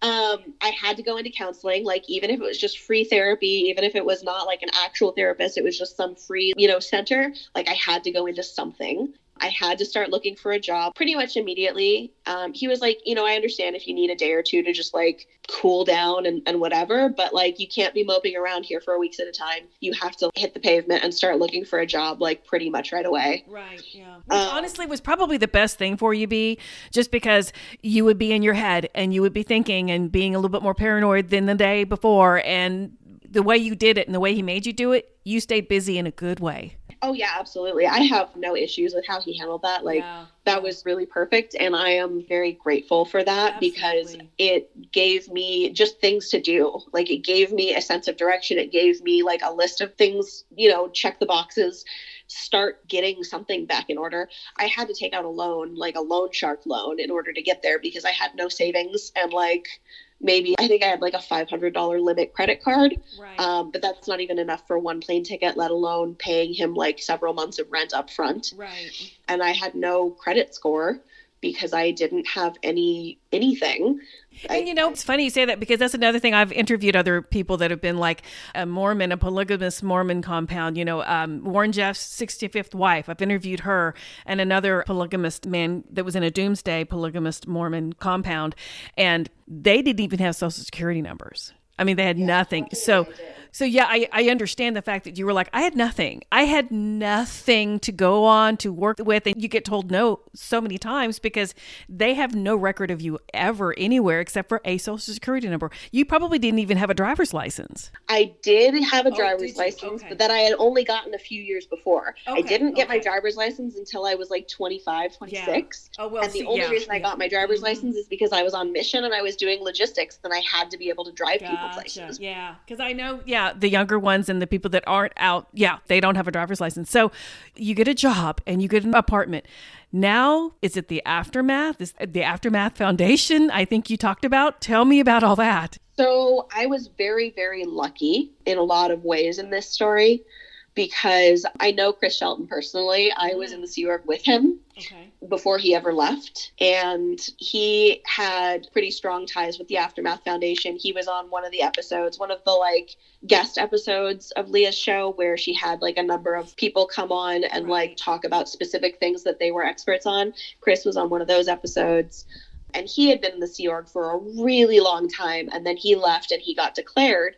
um, I had to go into counseling, like even if it was just free therapy, even if it was not like an actual therapist, it was just some free, you know, center. Like I had to go into something. I had to start looking for a job pretty much immediately. Um, he was like, you know, I understand if you need a day or two to just like cool down and, and whatever, but like you can't Bea moping around here for weeks at a time. You have to hit the pavement and start looking for a job like pretty much right away. Right. Yeah. Which um, honestly was probably the best thing for you, be just because you would be in your head and you would be thinking and being a little bit more paranoid than the day before. And the way you did it and the way he made you do it, you stayed busy in a good way. Oh yeah, absolutely. I have no issues with how he handled that. Like yeah. that was really perfect and I am very grateful for that absolutely. because it gave me just things to do. Like it gave me a sense of direction. It gave me like a list of things, you know, check the boxes, start getting something back in order. I had to take out a loan, like a loan shark loan in order to get there because I had no savings and like maybe I think I had like a $500 limit credit card. Right. Um, but that's not even enough for one plane ticket, let alone paying him like several months of rent up front. Right. And I had no credit score because I didn't have any anything. And you know, it's funny you say that because that's another thing. I've interviewed other people that have been like a Mormon, a polygamous Mormon compound. You know, um, Warren Jeffs' 65th wife. I've interviewed her and another polygamist man that was in a doomsday polygamist Mormon compound. And they didn't even have social security numbers. I mean, they had yeah, nothing. So, so yeah, I, I understand the fact that you were like, I had nothing. I had nothing to go on to work with. And you get told no so many times because they have no record of you ever anywhere except for a social security number. You probably didn't even have a driver's license. I did have a oh, driver's license, okay. but that I had only gotten a few years before. Okay, I didn't get okay. my driver's license until I was like 25, 26. Yeah. Oh, well, and the see, only yeah, reason I got my driver's mm-hmm. license is because I was on mission and I was doing logistics. Then I had to be able to drive gotcha. people places. Yeah. Because I know, yeah, the younger ones and the people that aren't out, yeah, they don't have a driver's license. So you get a job and you get an apartment. Now, is it the aftermath? Is the aftermath foundation I think you talked about? Tell me about all that. So I was very, very lucky in a lot of ways in this story. Because I know Chris Shelton personally. I was mm. in the Sea Org with him Okay. before he ever left. And he had pretty strong ties with the Aftermath Foundation. He was on one of the episodes, one of the like guest episodes of Leah's show where she had like a number of people come on and like talk about specific things that they were experts on. Chris was on one of those episodes. And he had been in the Sea Org for a really long time. And then he left and he got declared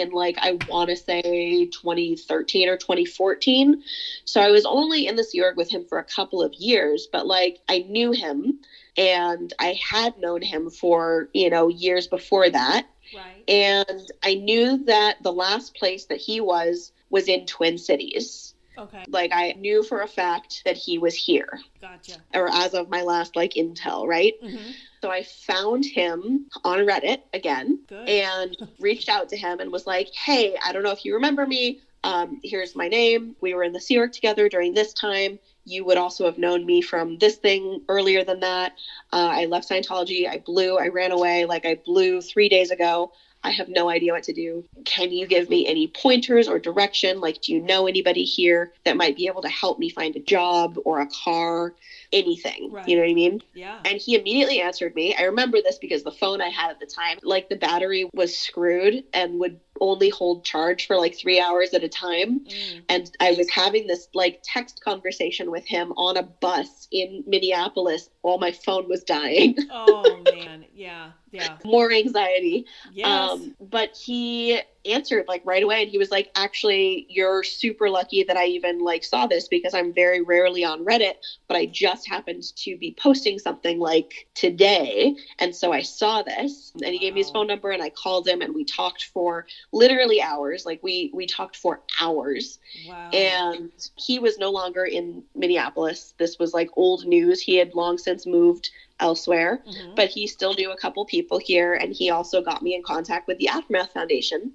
in like I want to say 2013 or 2014. So I was only in the Sea Org with him for a couple of years, but like I knew him and I had known him for, you know, years before that. Right. And I knew that the last place that he was was in Twin Cities. Okay. Like I knew for a fact that he was here, Gotcha. or as of my last like intel, right? Mm-hmm. So I found him on Reddit again Good. and reached out to him and was like, "Hey, I don't know if you remember me. Um, here's my name. We were in the Sea Org together during this time. You would also have known me from this thing earlier than that. Uh, I left Scientology. I blew. I ran away. Like I blew three days ago. I have no idea what to do. Can you give me any pointers or direction? Like, do you know anybody here that might be able to help me find a job or a car, anything? Right. You know what I mean? yeah. And he immediately answered me. I remember this because the phone I had at the time, like the battery was screwed and would only hold charge for like three hours at a time. Mm. And I was having this like text conversation with him on a bus in Minneapolis while my phone was dying. Oh man. Yeah. Yeah. More anxiety. Yes. Um, but he answered like right away and he was like, actually, you're super lucky that I even like saw this because I'm very rarely on Reddit, but I just happened to be posting something like today. And so I saw this and he gave me his phone number and I called him and we talked for literally hours. Like we, we talked for hours wow. and he was no longer in Minneapolis. This was like old news. He had long since moved elsewhere Mhm. but he still knew a couple people here and he also got me in contact with the aftermath foundation.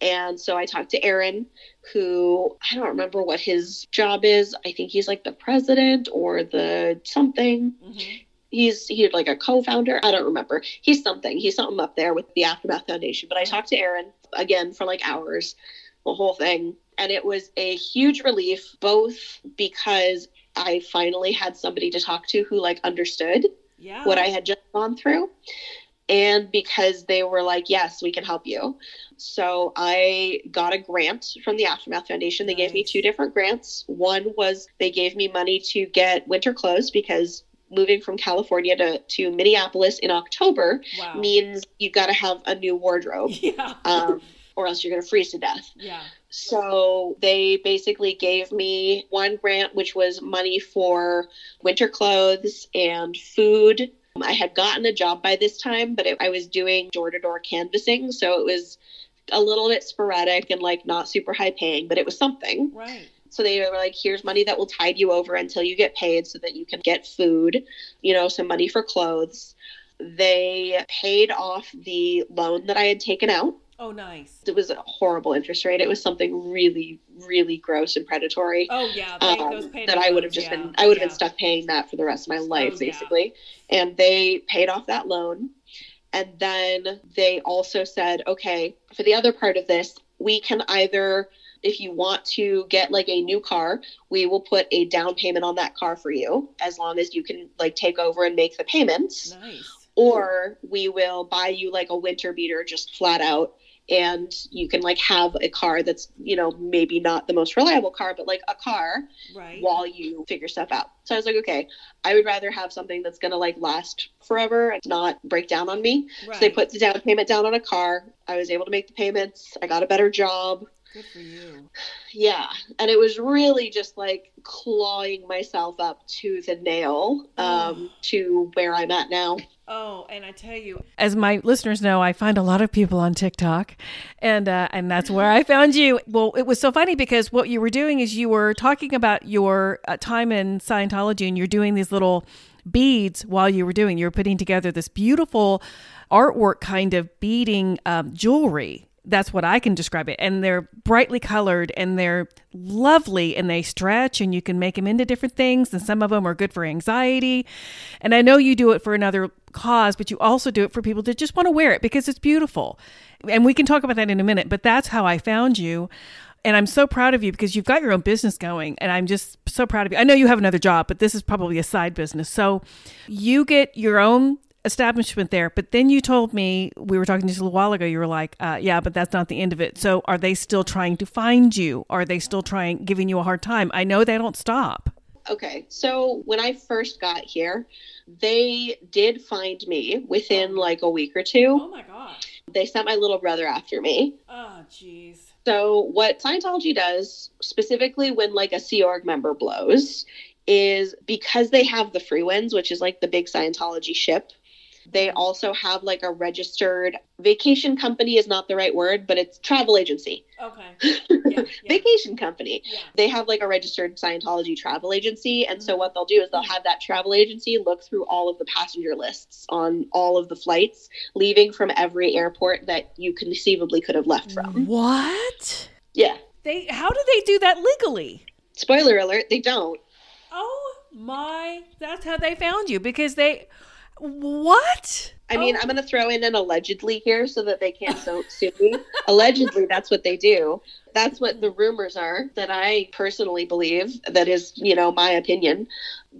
And so i talked to aaron who i don't remember what his job is. I think he's like the president or the something. Mhm. he's he's like a co-founder. I don't remember. He's something. He's something up there with the aftermath foundation. But i talked to aaron again for like hours the whole thing. And it was a huge relief both because i finally had somebody to talk to who like understood Yeah. what I had just gone through. And because they were like, yes, we can help you. So I got a grant from the Aftermath Foundation. They gave me two different grants. One was they gave me money to get winter clothes because moving from California to, to Minneapolis in October Wow. means you've got to have a new wardrobe Yeah. um, or else you're going to freeze to death. yeah. So they basically gave me one grant, which was money for winter clothes and food. Um, I had gotten a job by this time, but it, I was doing door to door canvassing. So it was a little bit sporadic and like not super high paying, but it was something. Right. So they were like, here's money that will tide you over until you get paid so that you can get food, you know, some money for clothes. They paid off the loan that I had taken out Oh, nice. it was a horrible interest rate. It was something really, really gross and predatory. Oh, yeah. They, um, that I would have just yeah. been, I would have Yeah. been stuck paying that for the rest of my life, yeah. basically. And they paid off that loan. And then they also said, okay, for the other part of this, we can either, if you want to get like a new car, we will put a down payment on that car for you as long as you can like take over and make the payments Nice. or we will buy you like a winter beater just flat out and you can like have a car that's you know maybe not the most reliable car but like a car Right. while you figure stuff out. So i was like okay i would rather have something that's going to like last forever and not break down on me. Right. so they put the down payment down on a car. I was able to make the payments. I got a better job. Good for you. yeah. And it was really just like clawing myself up to the nail um, to where i'm at now Oh, and I tell you, as my listeners know, I find a lot of people on TikTok, and uh, and that's where I found you. Well, it was so funny because what you were doing is you were talking about your uh, time in Scientology, and you're doing these little beads while you were doing. You were putting together this beautiful artwork kind of beading um, jewelry. That's what I can describe it. And they're brightly colored and they're lovely and they stretch and you can make them into different things. And some of them are good for anxiety. And I know you do it for another cause, but you also do it for people that just want to wear it because it's beautiful. And we can talk about that in a minute, but that's how I found you. And I'm so proud of you because you've got your own business going. And I'm just so proud of you. I know you have another job, but this is probably a side business. So you get your own establishment there. But then you told me, we were talking just a little while ago, you were like, uh, yeah, but that's not the end of it. So are they still trying to find you? Are they still trying, giving you a hard time? I know they don't stop. Okay. So when I first got here, they did find me within like a week or two. Oh my God. They sent my little brother after me. Oh, jeez. So what Scientology does, specifically when like a Sea Org member blows, is because they have the Freewinds, which is like the big Scientology ship they mm-hmm. also have like a registered vacation company is not the right word, but it's travel agency. Okay. Yeah, yeah. vacation company. Yeah. They have like a registered Scientology travel agency. And so mm-hmm. what they'll do is they'll have that travel agency look through all of the passenger lists on all of the flights leaving from every airport that you conceivably could have left from. What? Yeah. They how do they do that legally? Spoiler alert, they don't. Oh my that's how they found you because they what? I mean, oh. I'm going to throw in an allegedly here so that they can't so- sue me. allegedly, that's what they do. That's what the rumors are that I personally believe. That is, you know, my opinion.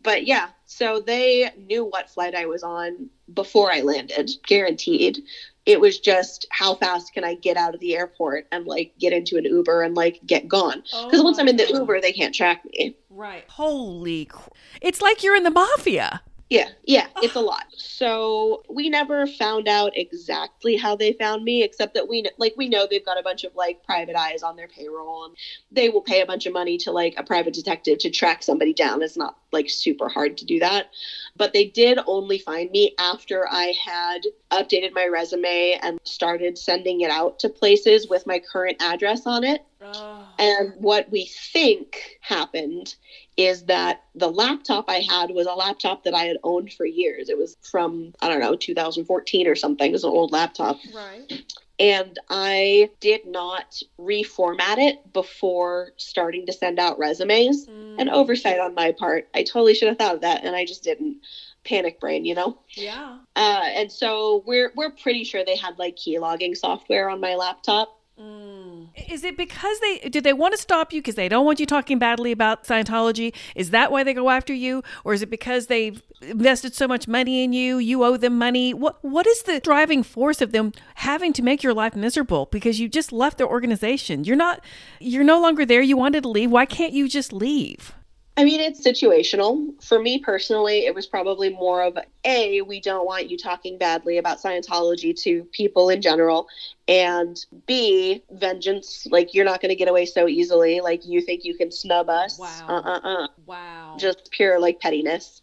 But yeah, so they knew what flight I was on before I landed, guaranteed. It was just how fast can I get out of the airport and like get into an Uber and like get gone. Because oh once I'm in the Uber, they can't track me. Right. Holy, cr- it's like you're in the mafia. Yeah, yeah, it's a lot. So we never found out exactly how they found me, except that we like we know they've got a bunch of like private eyes on their payroll, and they will pay a bunch of money to like a private detective to track somebody down. It's not like super hard to do that, but they did only find me after I had updated my resume and started sending it out to places with my current address on it. Oh. And what we think happened is that the laptop I had was a laptop that I had owned for years. It was from, I don't know, 2014 or something. It was an old laptop. Right. And I did not reformat it before starting to send out resumes. Mm. An oversight on my part. I totally should have thought of that, and I just didn't. Panic brain, you know. Yeah. Uh, and so we're we're pretty sure they had like key logging software on my laptop Mm. Is it because they did they want to stop you because they don't want you talking badly about Scientology? Is that why they go after you, or is it because they've invested so much money in you? You owe them money. What what is the driving force of them having to make your life miserable because you just left their organization? You're not you're no longer there. You wanted to leave. Why can't you just leave? I mean, it's situational. For me personally, it was probably more of A, we don't want you talking badly about Scientology to people in general. And B, vengeance. Like, you're not going to get away so easily. Like, you think you can snub us. Wow. Uh uh uh. Wow. Just pure, like, pettiness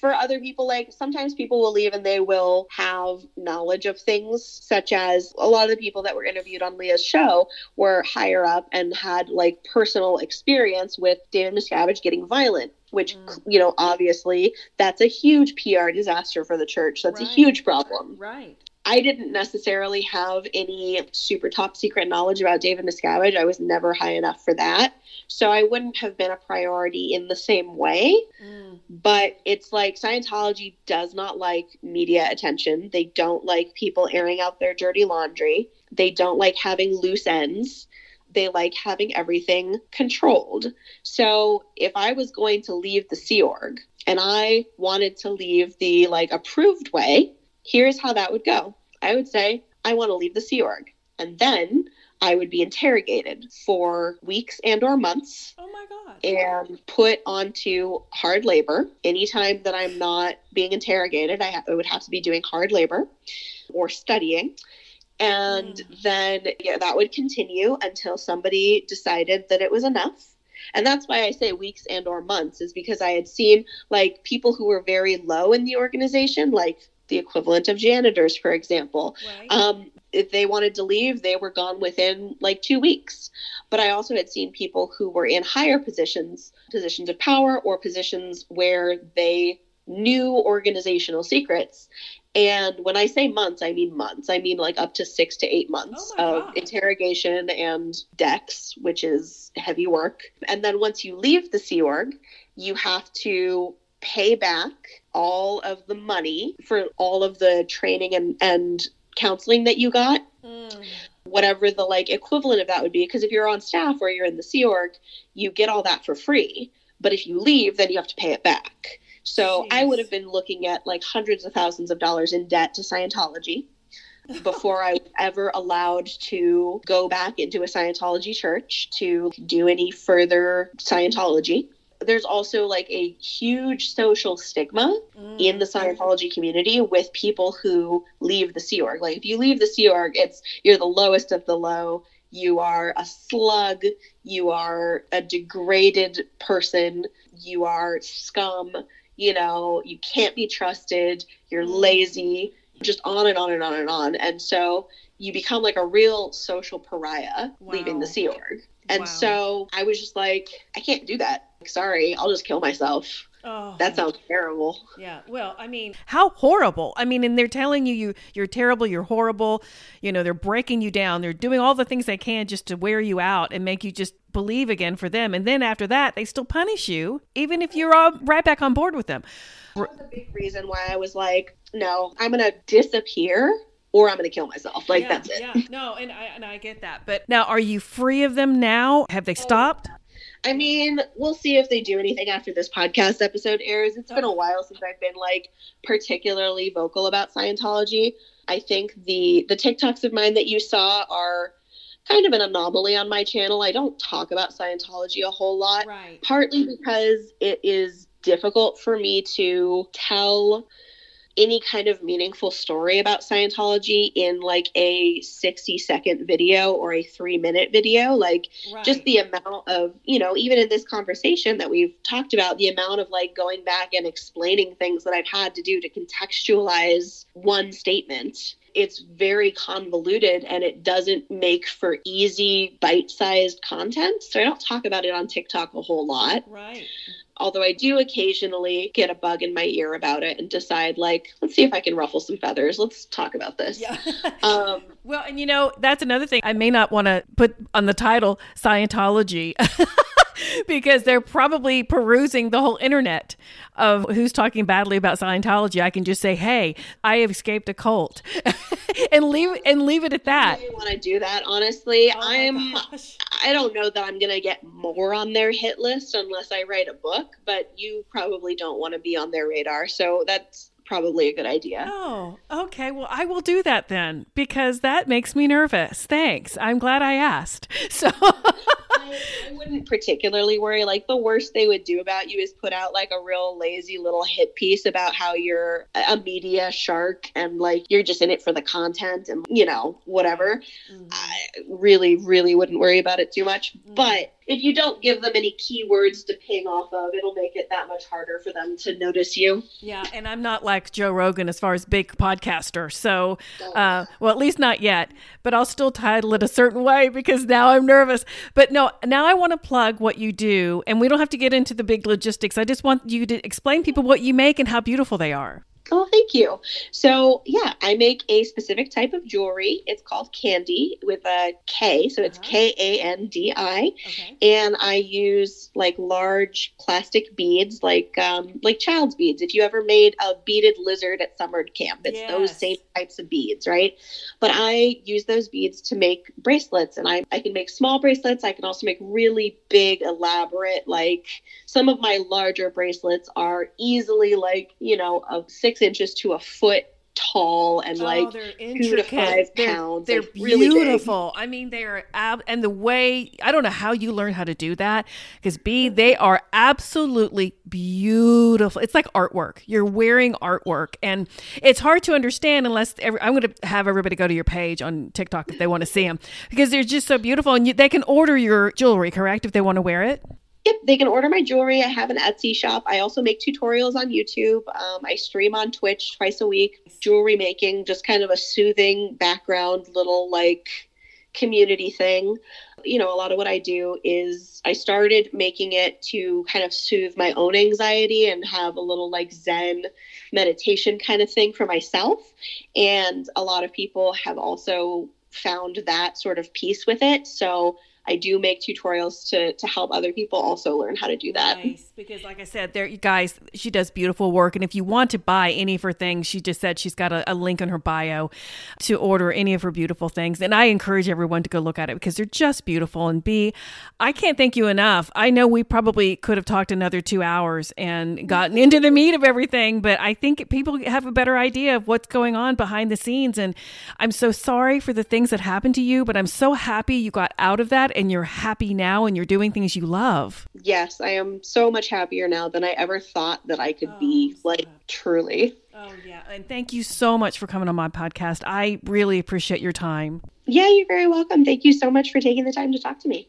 for other people, like sometimes people will leave and they will have knowledge of things, such as a lot of the people that were interviewed on Leah's show were higher up and had like personal experience with David Miscavige getting violent which mm. you know obviously that's a huge PR disaster for the church. That's right. a huge problem. Right. I didn't necessarily have any super top secret knowledge about David Miscavige. I was never high enough for that. So I wouldn't have been a priority in the same way. Mm. But it's like Scientology does not like media attention. They don't like people airing out their dirty laundry. They don't like having loose ends. They like having everything controlled. So if I was going to leave the Sea Org and I wanted to leave the like approved way, here's how that would go. I would say, I want to leave the Sea Org. And then I would be interrogated for weeks and or months. Oh my god. And put onto hard labor. Anytime that I'm not being interrogated, I, ha- I would have to be doing hard labor or studying. And mm. then yeah, that would continue until somebody decided that it was enough and that's why i say weeks and or months is because i had seen like people who were very low in the organization like the equivalent of janitors, for example. Right. Um, if they wanted to leave, they were gone within like two weeks. But I also had seen people who were in higher positions, positions of power, or positions where they knew organizational secrets. And when I say months, I mean months. I mean like up to six to eight months oh of interrogation and DEX, which is heavy work. And then once you leave the Sea Org, you have to pay back all of the money for all of the training and, and counseling that you got. Mm. whatever the like equivalent of that would be. Because if you're on staff or you're in the Sea Org, you get all that for free. But if you leave, then you have to pay it back. So Jeez. I would have been looking at like hundreds of thousands of dollars in debt to Scientology before I was ever allowed to go back into a Scientology church to do any further Scientology. There's also like a huge social stigma mm. in the Scientology community with people who leave the Sea Org. Like if you leave the Sea Org, it's you're the lowest of the low. You are a slug. You are a degraded person. You are scum. You know, you can't be trusted. You're mm. lazy just on and on and on and on. And so you become like a real social pariah wow. leaving the Sea Org. And wow. so I was just like, I can't do that. Sorry, I'll just kill myself. Oh. That sounds terrible. Yeah. Well, I mean, how horrible. I mean, and they're telling you you you're terrible, you're horrible. You know, they're breaking you down. They're doing all the things they can just to wear you out and make you just believe again for them. And then after that, they still punish you even if you're all right back on board with them. That was a big reason why I was like, no, I'm going to disappear or I'm going to kill myself. Like yeah, that's it. Yeah, no, and I and I get that. But now, are you free of them now? Have they oh, stopped? I mean, we'll see if they do anything after this podcast episode airs. It's been a while since I've been like particularly vocal about Scientology. I think the the TikToks of mine that you saw are kind of an anomaly on my channel. I don't talk about Scientology a whole lot, right. partly because it is difficult for me to tell any kind of meaningful story about Scientology in like a 60 second video or a three minute video. Like right. just the amount of, you know, even in this conversation that we've talked about, the amount of like going back and explaining things that I've had to do to contextualize one statement. It's very convoluted and it doesn't make for easy bite sized content. So I don't talk about it on TikTok a whole lot. Right although I do occasionally get a bug in my ear about it and decide, like, let's see if I can ruffle some feathers. Let's talk about this. Yeah. um, well, and you know, that's another thing. I may not want to put on the title Scientology. because they're probably perusing the whole internet of who's talking badly about Scientology. I can just say, "Hey, I have escaped a cult," and leave and leave it at that. I want to do that. Honestly, oh I'm. Gosh. I don't know that I'm gonna get more on their hit list unless I write a book. But you probably don't want to be on their radar, so that's probably a good idea. Oh, okay. Well, I will do that then because that makes me nervous. Thanks. I'm glad I asked. So I, I, wouldn't particularly worry. Like the worst they would do about you is put out like a real lazy little hit piece about how you're a media shark and like you're just in it for the content and you know whatever. Mm-hmm. I really, really wouldn't worry about it too much. Mm-hmm. But if you don't give them any keywords to ping off of, it'll make it that much harder for them to notice you. Yeah, and I'm not like Joe Rogan as far as big podcaster, so uh, well, at least not yet. But I'll still title it a certain way because now I'm nervous. But no, now I want to plug what you do, and we don't have to get into the big logistics. I just want you to explain people what you make and how beautiful they are. Oh, thank you. So, yeah, I make a specific type of jewelry. It's called candy with a K. So it's uh-huh. K A N D I. Okay. And I use like large plastic beads, like um, like child's beads. If you ever made a beaded lizard at summer camp, it's yes. those same types of beads, right? But I use those beads to make bracelets. And I, I can make small bracelets. I can also make really big, elaborate, like some of my larger bracelets are easily like, you know, a six six inches to a foot tall and oh, like two to five pounds. They're, they're really beautiful. Big. I mean, they are ab- and the way I don't know how you learn how to do that because Bea they are absolutely beautiful. It's like artwork. You're wearing artwork, and it's hard to understand unless every, I'm going to have everybody go to your page on TikTok if they want to see them because they're just so beautiful, and you, they can order your jewelry correct if they want to wear it. Yep, they can order my jewelry. I have an Etsy shop. I also make tutorials on YouTube. Um, I stream on Twitch twice a week. Jewelry making, just kind of a soothing background little like community thing. You know, a lot of what I do is I started making it to kind of soothe my own anxiety and have a little like Zen meditation kind of thing for myself. And a lot of people have also found that sort of peace with it. So I do make tutorials to to help other people also learn how to do that. Nice, because like I said, there you guys, she does beautiful work, and if you want to buy any of her things, she just said she's got a, a link in her bio to order any of her beautiful things, and I encourage everyone to go look at it because they're just beautiful. And Bea, I can't thank you enough. I know we probably could have talked another two hours and gotten into the meat of everything, but I think people have a better idea of what's going on behind the scenes. And I'm so sorry for the things that happened to you, but I'm so happy you got out of that and you're happy now and you're doing things you love. Yes, I am so much happier now than I ever thought that I could oh, be. Like, truly. Oh, yeah. And thank you so much for coming on my podcast. I really appreciate your time. Yeah, you're very welcome. Thank you so much for taking the time to talk to me.